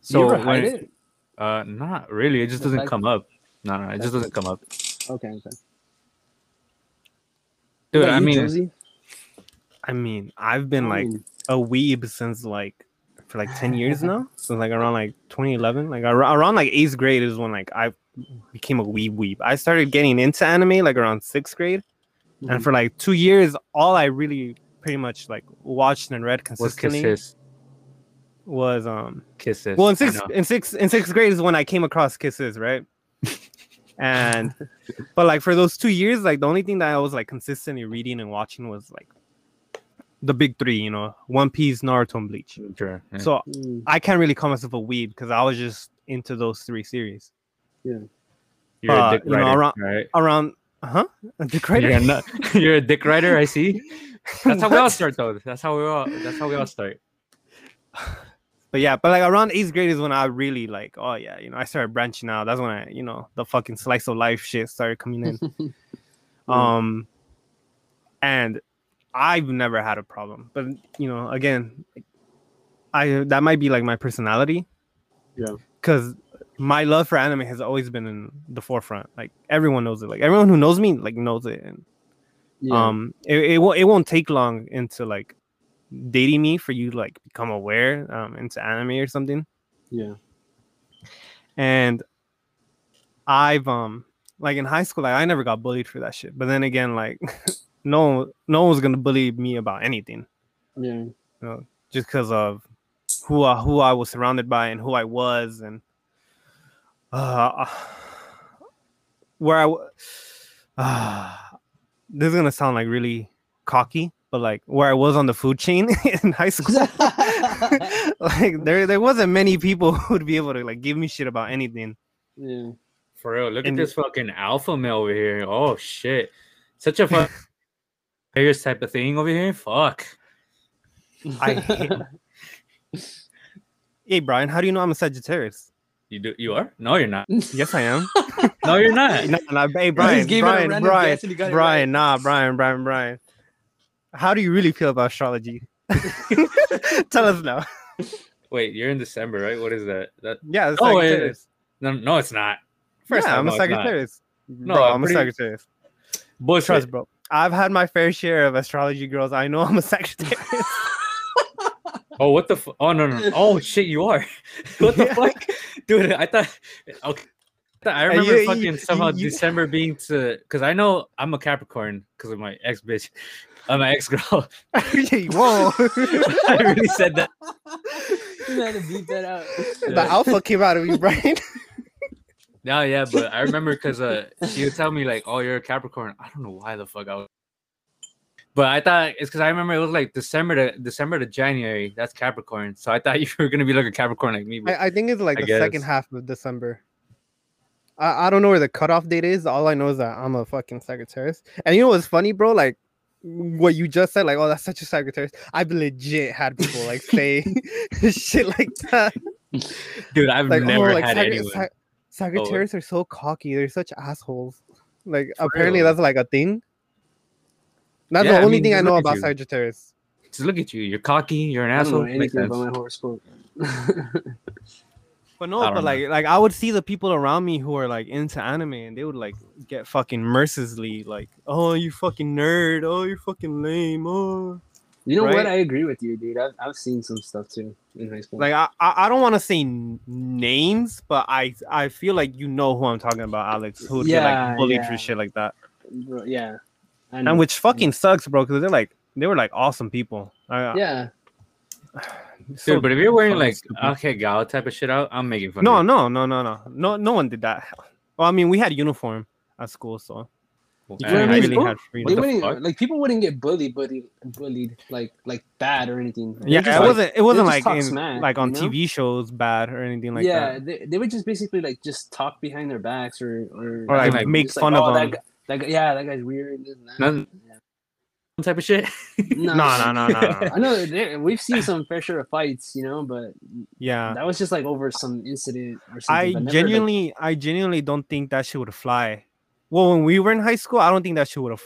So you ever hide when- it? uh, not really. It just doesn't fact- come up. No, no, it just doesn't come up, Okay, okay. dude. What I mean, Josie? I mean, I've been like a weeb since like for like 10 years now. So like around like 2011, like ar- around like eighth grade is when like I became a weeb weeb. I started getting into anime like around sixth grade, and Mhm. for like two years, all I really pretty much like watched and read was consistently kisses, was um kisses. well in sixth in sixth in sixth grade is when I came across kisses, right? and but like for those two years, like the only thing that I was like consistently reading and watching was like the big three, you know, One Piece, Naruto, and Bleach. Sure, yeah. So Mm. I can't really call myself a weeb because I was just into those three series. Yeah. You're uh, a dick you know, writer, around- right? Around, huh? A dick writer? You're a, nut- [LAUGHS] you're a dick writer. I see. [LAUGHS] That's how we all start, though. That's how we all. That's how we all start. But yeah, but like around eighth grade is when I really like, oh yeah, you know, I started branching out. That's when I, you know, the fucking slice of life shit started coming in. [LAUGHS] um, and I've never had a problem, but you know, again, I that might be like my personality. Yeah. Because my love for anime has always been in the forefront. Like everyone knows it. Like everyone who knows me, like knows it. And Yeah. um, it, it won't it won't take long into like dating me for you to like become aware um into anime or something. Yeah. and I've um like in high school, like I never got bullied for that shit. But then again, like [LAUGHS] no no one was gonna believe me about anything Yeah. just because of who I, who I was surrounded by and who I was and uh where I w- uh, [SIGHS] this is gonna sound like really cocky, but like where I was on the food chain [LAUGHS] in high school, [LAUGHS] like there there wasn't many people [LAUGHS] who would be able to like give me shit about anything. yeah. For real, look And- at this fucking alpha male over here. Oh shit, such a fuck Players type of thing over here. Fuck. [LAUGHS] I hate- Hey Brian, how do you know I'm a Sagittarius? You do. You are? No, you're not. Yes, I am. [LAUGHS] No, you're not. no, no, hey [LAUGHS] Brian, gave it a Brian, Brian, guess and he got it Brian, nah, Brian, Brian, Brian. How do you really feel about astrology? Tell us now. Wait, you're in December, right? What is that? That Yeah, it's Oh, it Sagittarius. is. no, no, it's not. First yeah, off, I'm no, a. Sagittarius. No, bro, I'm I'm a Sagittarius. Bullshit. Trust, bro. I've had my fair share of astrology girls. I know I'm a Sagittarius. [LAUGHS] Oh, what the? Fu- oh no, no. Oh shit, you are. [LAUGHS] what the Yeah. fuck, dude? I thought. Okay. I thought- I remember you- fucking you- somehow you- December being to because I know I'm a Capricorn because of my ex bitch, uh, my ex girl. Whoa. [LAUGHS] I really said that. You had to beat that out. the alpha came out of you, Brian. No, yeah, but I remember because uh, she would tell me like, "Oh, you're a Capricorn." I don't know why the fuck I was. But I thought it's because I remember it was like December to December to January. That's Capricorn. So I thought [LAUGHS] you were gonna be like a Capricorn like me. But I, I think it's like I the second half of December. I, I don't know where the cutoff date is. All I know is that I'm a fucking Sagittarius. And you know what's funny, bro? Like what you just said, like, oh, that's such a Sagittarius. I've legit had people like say [LAUGHS] shit like that. dude, I've Like, never oh, like had Sag- anyone. Sag- Sagittarius are so cocky. They're such assholes. Like For apparently real. that's like a thing. That's Yeah, the I only mean, thing I know about you. Sagittarius. Just look at you. You're cocky. You're an I don't asshole. Makes anything about my horoscope. [LAUGHS] But no, but don't like like I would see the people around me who are like into anime and they would like get fucking mercilessly like, oh you fucking nerd, oh you're fucking lame, oh you know what? I agree with you, dude. I've, I've seen some stuff too in high school. like I I I don't want to say names, but I I feel like you know who I'm talking about, Alex, who would get Yeah, like bullied yeah. for shit like that, Bro, yeah. And which fucking sucks, bro, because they're like they were like awesome people. I, yeah. [SIGHS] so Dude, but if you're wearing like stupid. okay gal type of shit out, I'm making fun. no of no no no no no no no one did that. Well, I mean we had uniform at school, so you. you know what I mean? really School- had They freedom. the wouldn't fuck? like people wouldn't get bullied, bullied, bullied like like bad or anything. They Yeah, just, it like- wasn't. It wasn't like in, smack, like on you know? TV shows bad or anything like yeah, that. they, they would just basically like just talk behind their backs or or, Or like like, make fun like, of "Oh, them. That guy, that guy, yeah, that guy's weird. This and that. None- type of shit. No, No, no, no, no, no. [LAUGHS] I know we've seen some fair share of fights, you know, but Yeah, that was just like over some incident or something. I but never, like- genuinely, I genuinely don't think that shit would fly. Well, when we were in high school, I don't think that shit would have.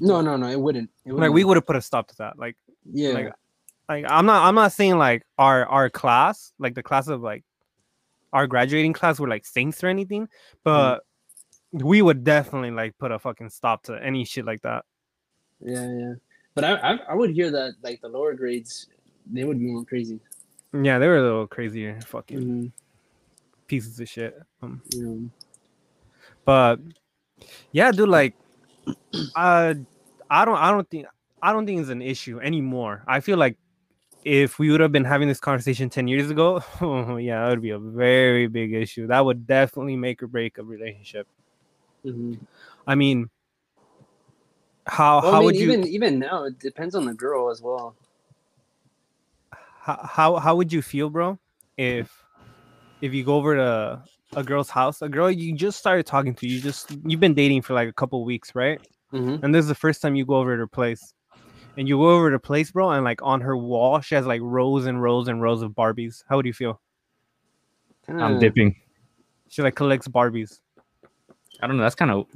no, no, no, it wouldn't. It Like we wouldn't. have put a stop to that. Like, yeah, like, like I'm not, I'm not saying like our our class, like the class of like our graduating class, were like saints or anything, but we would definitely like put a fucking stop to any shit like that. yeah, yeah. But I, I, I would hear that like the lower grades, they would be going crazy. Yeah, they were a little crazier, fucking Mhm, pieces of shit. Um, know. but yeah dude like uh i don't i don't think i don't think it's an issue anymore i feel like if we would have been having this conversation 10 years ago [LAUGHS] oh yeah that would be a very big issue that would definitely make or break a relationship Mhm. i mean how Well, how I mean, would you even even now, it depends on the girl as well. how, how how would you feel bro if if you go over to a girl's house a girl you just started talking to you just you've been dating for like a couple weeks right Mm-hmm. and this is the first time you go over to her place and you go over to place bro and like on her wall she has like rows and rows and rows of barbies how would you feel I'm dipping. she like collects barbies I don't know. That's kind of.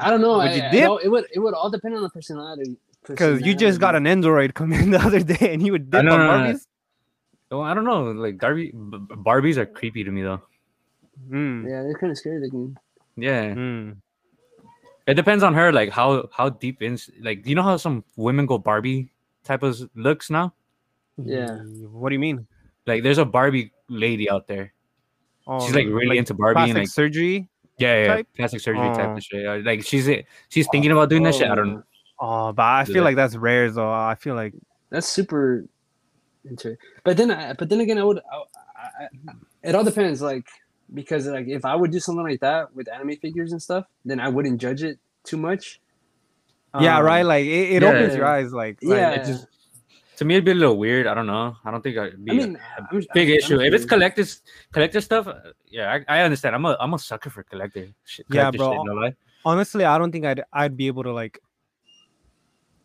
I don't know. Would I, you dip? don't- it would it would all depend on the personality. because you just got an android come in [LAUGHS] the other day and you would dip on no, no, no. barbies Well, I don't know. Like Darby, b- b- Barbies are creepy to me though. Mm, Yeah, they're kind of scary looking. Yeah, mm. it depends on her. Like how how deep in. Like you know how some women go Barbie type of looks now. Yeah. what do you mean Like there's a Barbie lady out there. Oh, She's like really into Barbie plastic and like surgery. yeah, yeah, type? plastic surgery type Oh. of shit. Uh, Like she's she's thinking about doing that shit. I don't. Oh, Oh, but I feel that. like that's rare though. I feel like That's super interesting. But then, I, but then again, I would. I, I, I, it all depends, like because like if I would do something like that with anime figures and stuff, then I wouldn't judge it too much. yeah, Um, right. Like it, it yeah. opens your eyes. Like, like, Yeah. It just to me it'd be a little weird. I don't know. I don't think I'd be I mean, a I'm, big I'm- issue. I'm if it's curious. collector's collector stuff, uh, yeah, I, I understand. I'm a I'm a sucker for collector shit. Yeah, bro. Shit, no lie. honestly, I don't think I'd I'd be able to like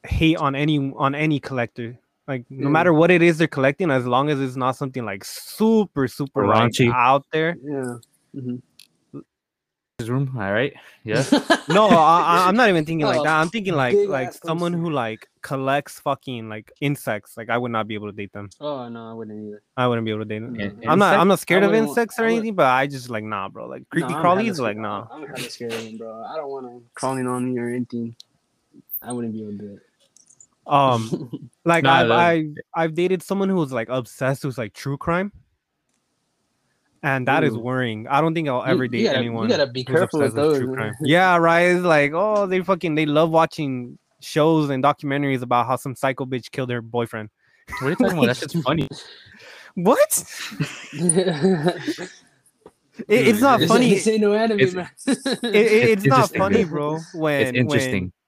hate on any on any collector. Like no Yeah. matter what it is they're collecting, as long as it's not something like super super like, out there. Yeah. Mm-hmm. His room, all right. Yeah. [LAUGHS] No, I, I- I'm not even thinking like Oh, that. I'm thinking like big like someone poster. who like collects fucking like insects. Like I would not be able to date them. oh no, I wouldn't either. I wouldn't be able to date them. Yeah, I'm not. I'm not scared of insects or anything, but I just like nah, bro. Like creepy No, I'm crawlies, like nah. I'm kind of scared of them, bro. I don't want to crawling on me or anything. I wouldn't be able to do it. Um, [LAUGHS] like Nah, I've the- I, I've dated someone who was like obsessed with like true crime, and that is Ooh. worrying. I don't think I'll ever you, date you gotta, anyone. You gotta be careful with obsessed with those. true crime. yeah, [LAUGHS] right. It's like oh, they fucking they love watching shows and documentaries about how some psycho bitch killed her boyfriend. What are you talking about? That's just funny. [LAUGHS] What? It, it's not This- funny. This ain't no anime, It's- man. It, it- it's not funny, bro. bro. When It's interesting. When, It's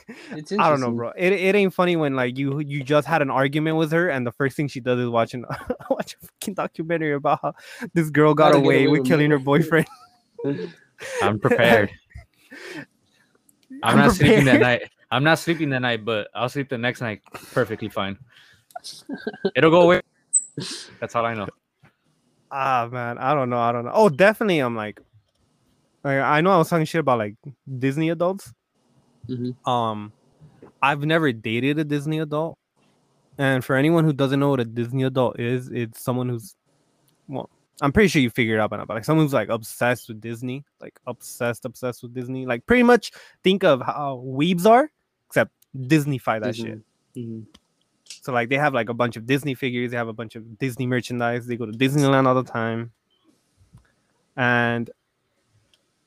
[LAUGHS] I don't know, bro. It, it ain't funny when like you you just had an argument with her and the first thing she does is watching [LAUGHS] watch a fucking documentary about how this girl got How to get away away with with killing her [LAUGHS] boyfriend. I'm prepared. I'm, I'm not sleeping that night. I'm not sleeping that night, but I'll sleep the next night perfectly fine. It'll go away. That's all I know. Ah man, I don't know. I don't know. Oh, definitely. I'm like, like I know I was talking shit about like Disney adults. Mhm. Um, I've never dated a Disney adult, and for anyone who doesn't know what a Disney adult is, it's someone who's, well, I'm pretty sure you figured it out by now, but like someone who's like obsessed with Disney, like obsessed, obsessed with Disney. Like pretty much think of how weebs are, except Disneyfy that shit. Mhm. So like they have like a bunch of Disney figures, they have a bunch of Disney merchandise, they go to Disneyland all the time. And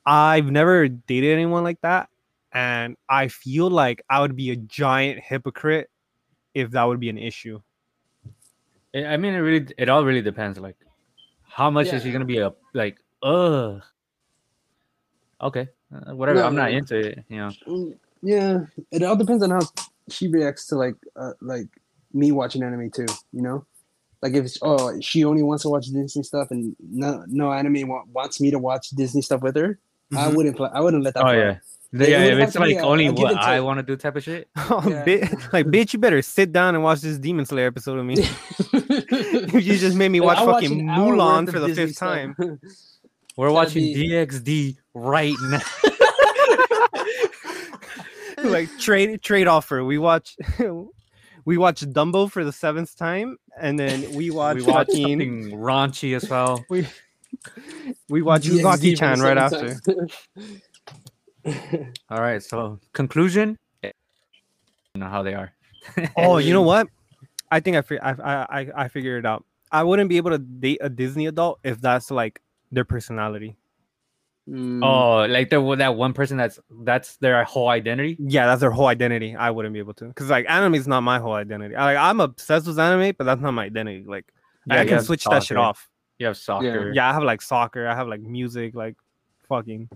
I've never dated anyone like that. And I feel like I would be a giant hypocrite if that would be an issue. I I mean, it really, it all really depends. Like, how much is she gonna be a like? Ugh. Okay, uh, whatever. No, I'm not no. into it. You know. Mm, Yeah, it all depends on how she reacts to like uh, like me watching anime too. You know, like if it's, oh she only wants to watch Disney stuff and no no anime wa- wants me to watch Disney stuff with her. I Mhm. wouldn't play. I wouldn't let that. Oh fly. yeah. It Yeah, would if it's like a- only a what and I want to do type of shit. [LAUGHS] Oh, Yeah. bi- like bitch, you better sit down and watch this Demon Slayer episode of me. [LAUGHS] [LAUGHS] you just made me watch I'll fucking an hour Mulan for the Disney fifth stuff. time. We're Gotta watching be- DXD right now. like trade trade offer. We watch we watch Dumbo for the seventh time, and then we watch we watch fucking something raunchy as well. we we watch DXD Uzaki-chan right after. Seventh [LAUGHS] time. All right. So conclusion. You know how they are. [LAUGHS] Oh, you know what? I think I, fi- I I I I figured it out. I wouldn't be able to date a Disney adult if that's like their personality. Mm, Oh, like the that one person that's that's their whole identity. Yeah, that's their whole identity. I wouldn't be able to because like anime is not my whole identity. I, like I'm obsessed with anime, but that's not my identity. Like Yeah, I can have switch that shit off. You have soccer. Yeah, I have like soccer. I have like music. Like fucking,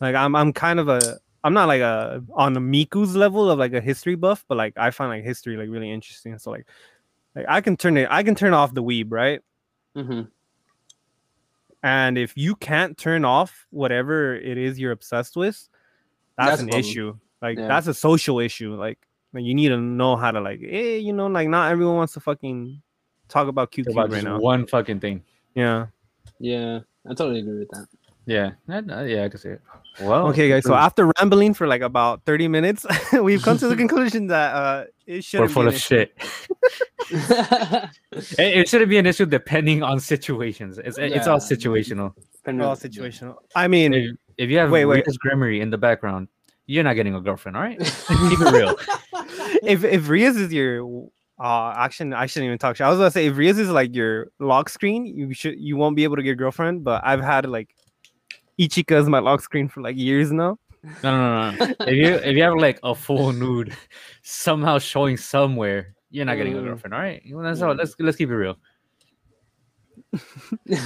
like I'm I'm kind of a I'm not like a on the Miku's level of like a history buff, but like I find like history like really interesting. So like like I can turn it I can turn off the weeb right, Mm-hmm. and if you can't turn off whatever it is you're obsessed with, that's, That's an issue. Like Yeah. that's a social issue. Like, like you need to know how to like, eh, you know, like not everyone wants to fucking talk about QQ About right now. one fucking thing. Yeah. Yeah, I totally agree with that. Yeah. That- uh, yeah, I can see it. Well. Okay, guys. So after rambling for like about 30 minutes, [LAUGHS] we've come to the [LAUGHS] conclusion that uh it should we're full of shit. [LAUGHS] It, it shouldn't be an issue depending on situations. It's it's all Yeah. situational. All situational. I mean, If, if you have Wait, wait. Rias Gremory in the background, you're not getting a girlfriend. All right. Keep it real. if if Rias is your Uh, actually, I shouldn't even talk shit. I was gonna say if Rias is like your lock screen, you should you won't be able to get a girlfriend. But I've had like Ichika as my lock screen for like years now. No, no, no. no. if you if you have like a full nude somehow showing somewhere, you're not getting a Mm. girlfriend. All right, You know, that's all. Let's let's keep it real. [LAUGHS]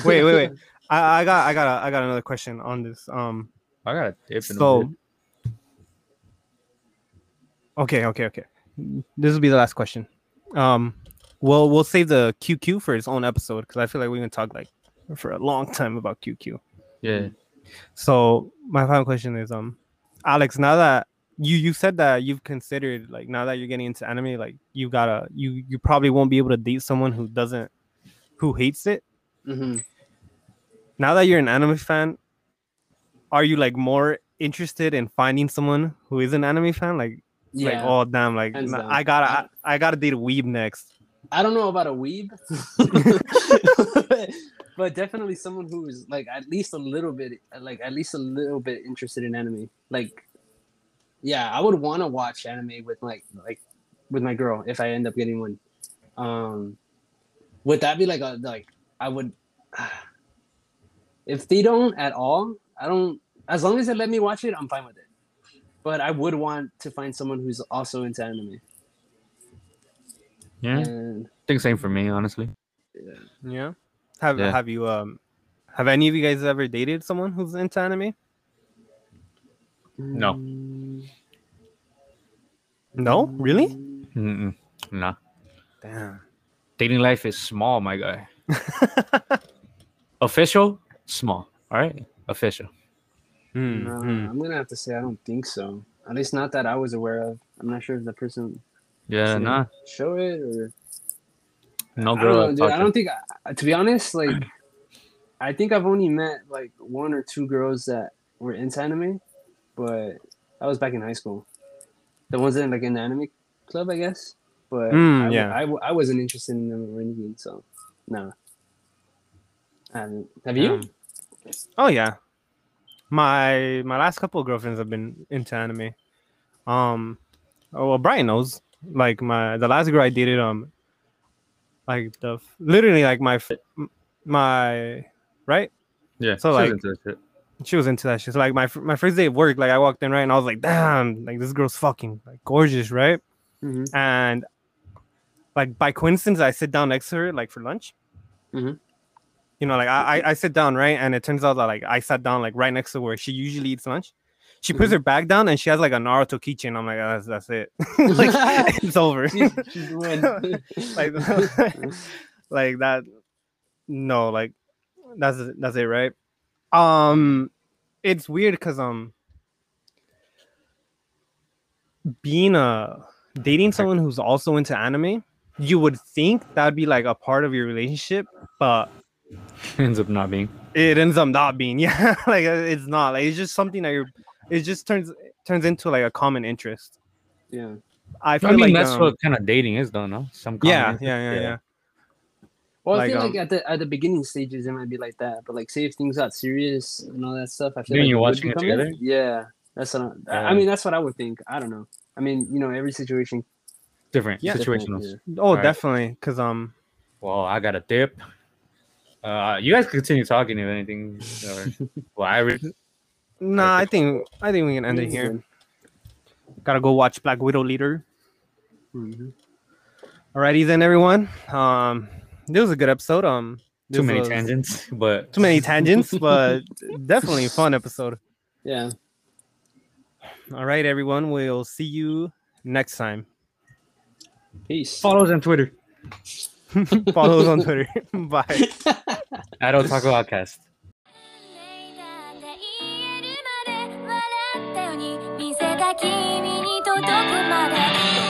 Wait, wait, wait. I, I got I got a, I got another question on this. Um, I got a tip. in so bit. okay, okay, okay. This will be the last question. Um, we'll we'll save the QQ for its own episode because I feel like we're gonna talk like for a long time about QQ. yeah, So my final question is, um, Alex, now that you you said that you've considered like now that you're getting into anime, like you gotta you you probably won't be able to date someone who doesn't who hates it. hmm Now that you're an anime fan, are you like more interested in finding someone who is an anime fan? Like, like oh damn, like Hands nah, down. I gotta I, I gotta date a weeb next. I don't know about a weeb, [LAUGHS] but definitely someone who is like at least a little bit, like at least a little bit interested in anime. Like, yeah, I would want to watch anime with like like with my girl if I end up getting one. Um, would that be like a like I would? [SIGHS] If they don't at all, I don't. As long as they let me watch it, I'm fine with it. But I would want to find someone who's also into anime. Yeah. I think same for me, honestly. Yeah. Have Yeah. have you um have any of you guys ever dated someone who's into anime? No. Mm, No, really? Mm-mm. Nah, Damn. dating life is small, my guy. [LAUGHS] Official, small. All right, official. Hmm, No, hmm. I'm gonna have to say I don't think so. At least not that I was aware of. I'm not sure if the person Yeah, should nah, show it or no I don't girl. know, dude. I don't think. I, to be honest, like [CLEARS THROAT] I think I've only met like one or two girls that were into anime, but that was back in high school. The ones in like in the anime club, I guess. But Mm, I, yeah. I, w- I wasn't interested in them or anything, so no. I haven't. Have you? Damn. Oh yeah. My my last couple of girlfriends have been into anime. Um oh well Brian knows. Like my the last girl I dated, um like the literally like my my right? Yeah, So, she like- into. She was into that shit. So like my my first day of work, like I walked in right and I was like, damn, like this girl's fucking like gorgeous, right? Mhm. And like by coincidence, I sit down next to her like for lunch. Mhm. You know, like I, I I sit down right, and it turns out that like I sat down like right next to where she usually eats lunch. She puts Mhm. her bag down and she has like a Naruto keychain. I'm like, oh, that's that's it. [LAUGHS] [LAUGHS] like [LAUGHS] it's over. She's, she's like like that. No, like that's that's it, right? Um, it's weird because um, being a dating someone who's also into anime, you would think that'd be like a part of your relationship, but it ends up not being. it ends up not being. Yeah, like it's not. Like it's just something that you're. It just turns turns into like a common interest. yeah. I feel I mean, like that's um, what kind of dating is, though. No, some yeah, common yeah, interest, yeah, yeah. Well, Like, I feel um, like at the at the beginning stages it might be like that, but like say if things got serious and all that stuff, I feel Then like you're it would watching it become together? Yeah, that's what I, I mean. That's what I would think. I don't know. I mean, you know, every situation. different Yeah. different, situational. yeah. Oh, Alright. definitely. Because um, Well, I got a dip. Uh, you guys continue talking if anything. Or, [LAUGHS] well, I re- nah, I think I think we can end it here. Gotta go watch Black Widow Leader. Mhm. Alrighty then, everyone. Um, this was a good episode. Um, too many was- tangents, but Too many tangents, [LAUGHS] but definitely a fun episode. Yeah. All right, everyone. We'll see you next time. Peace. follow us on Twitter. [LAUGHS] Follow us on Twitter. [LAUGHS] Bye. I don't talk about cast.「くまで」「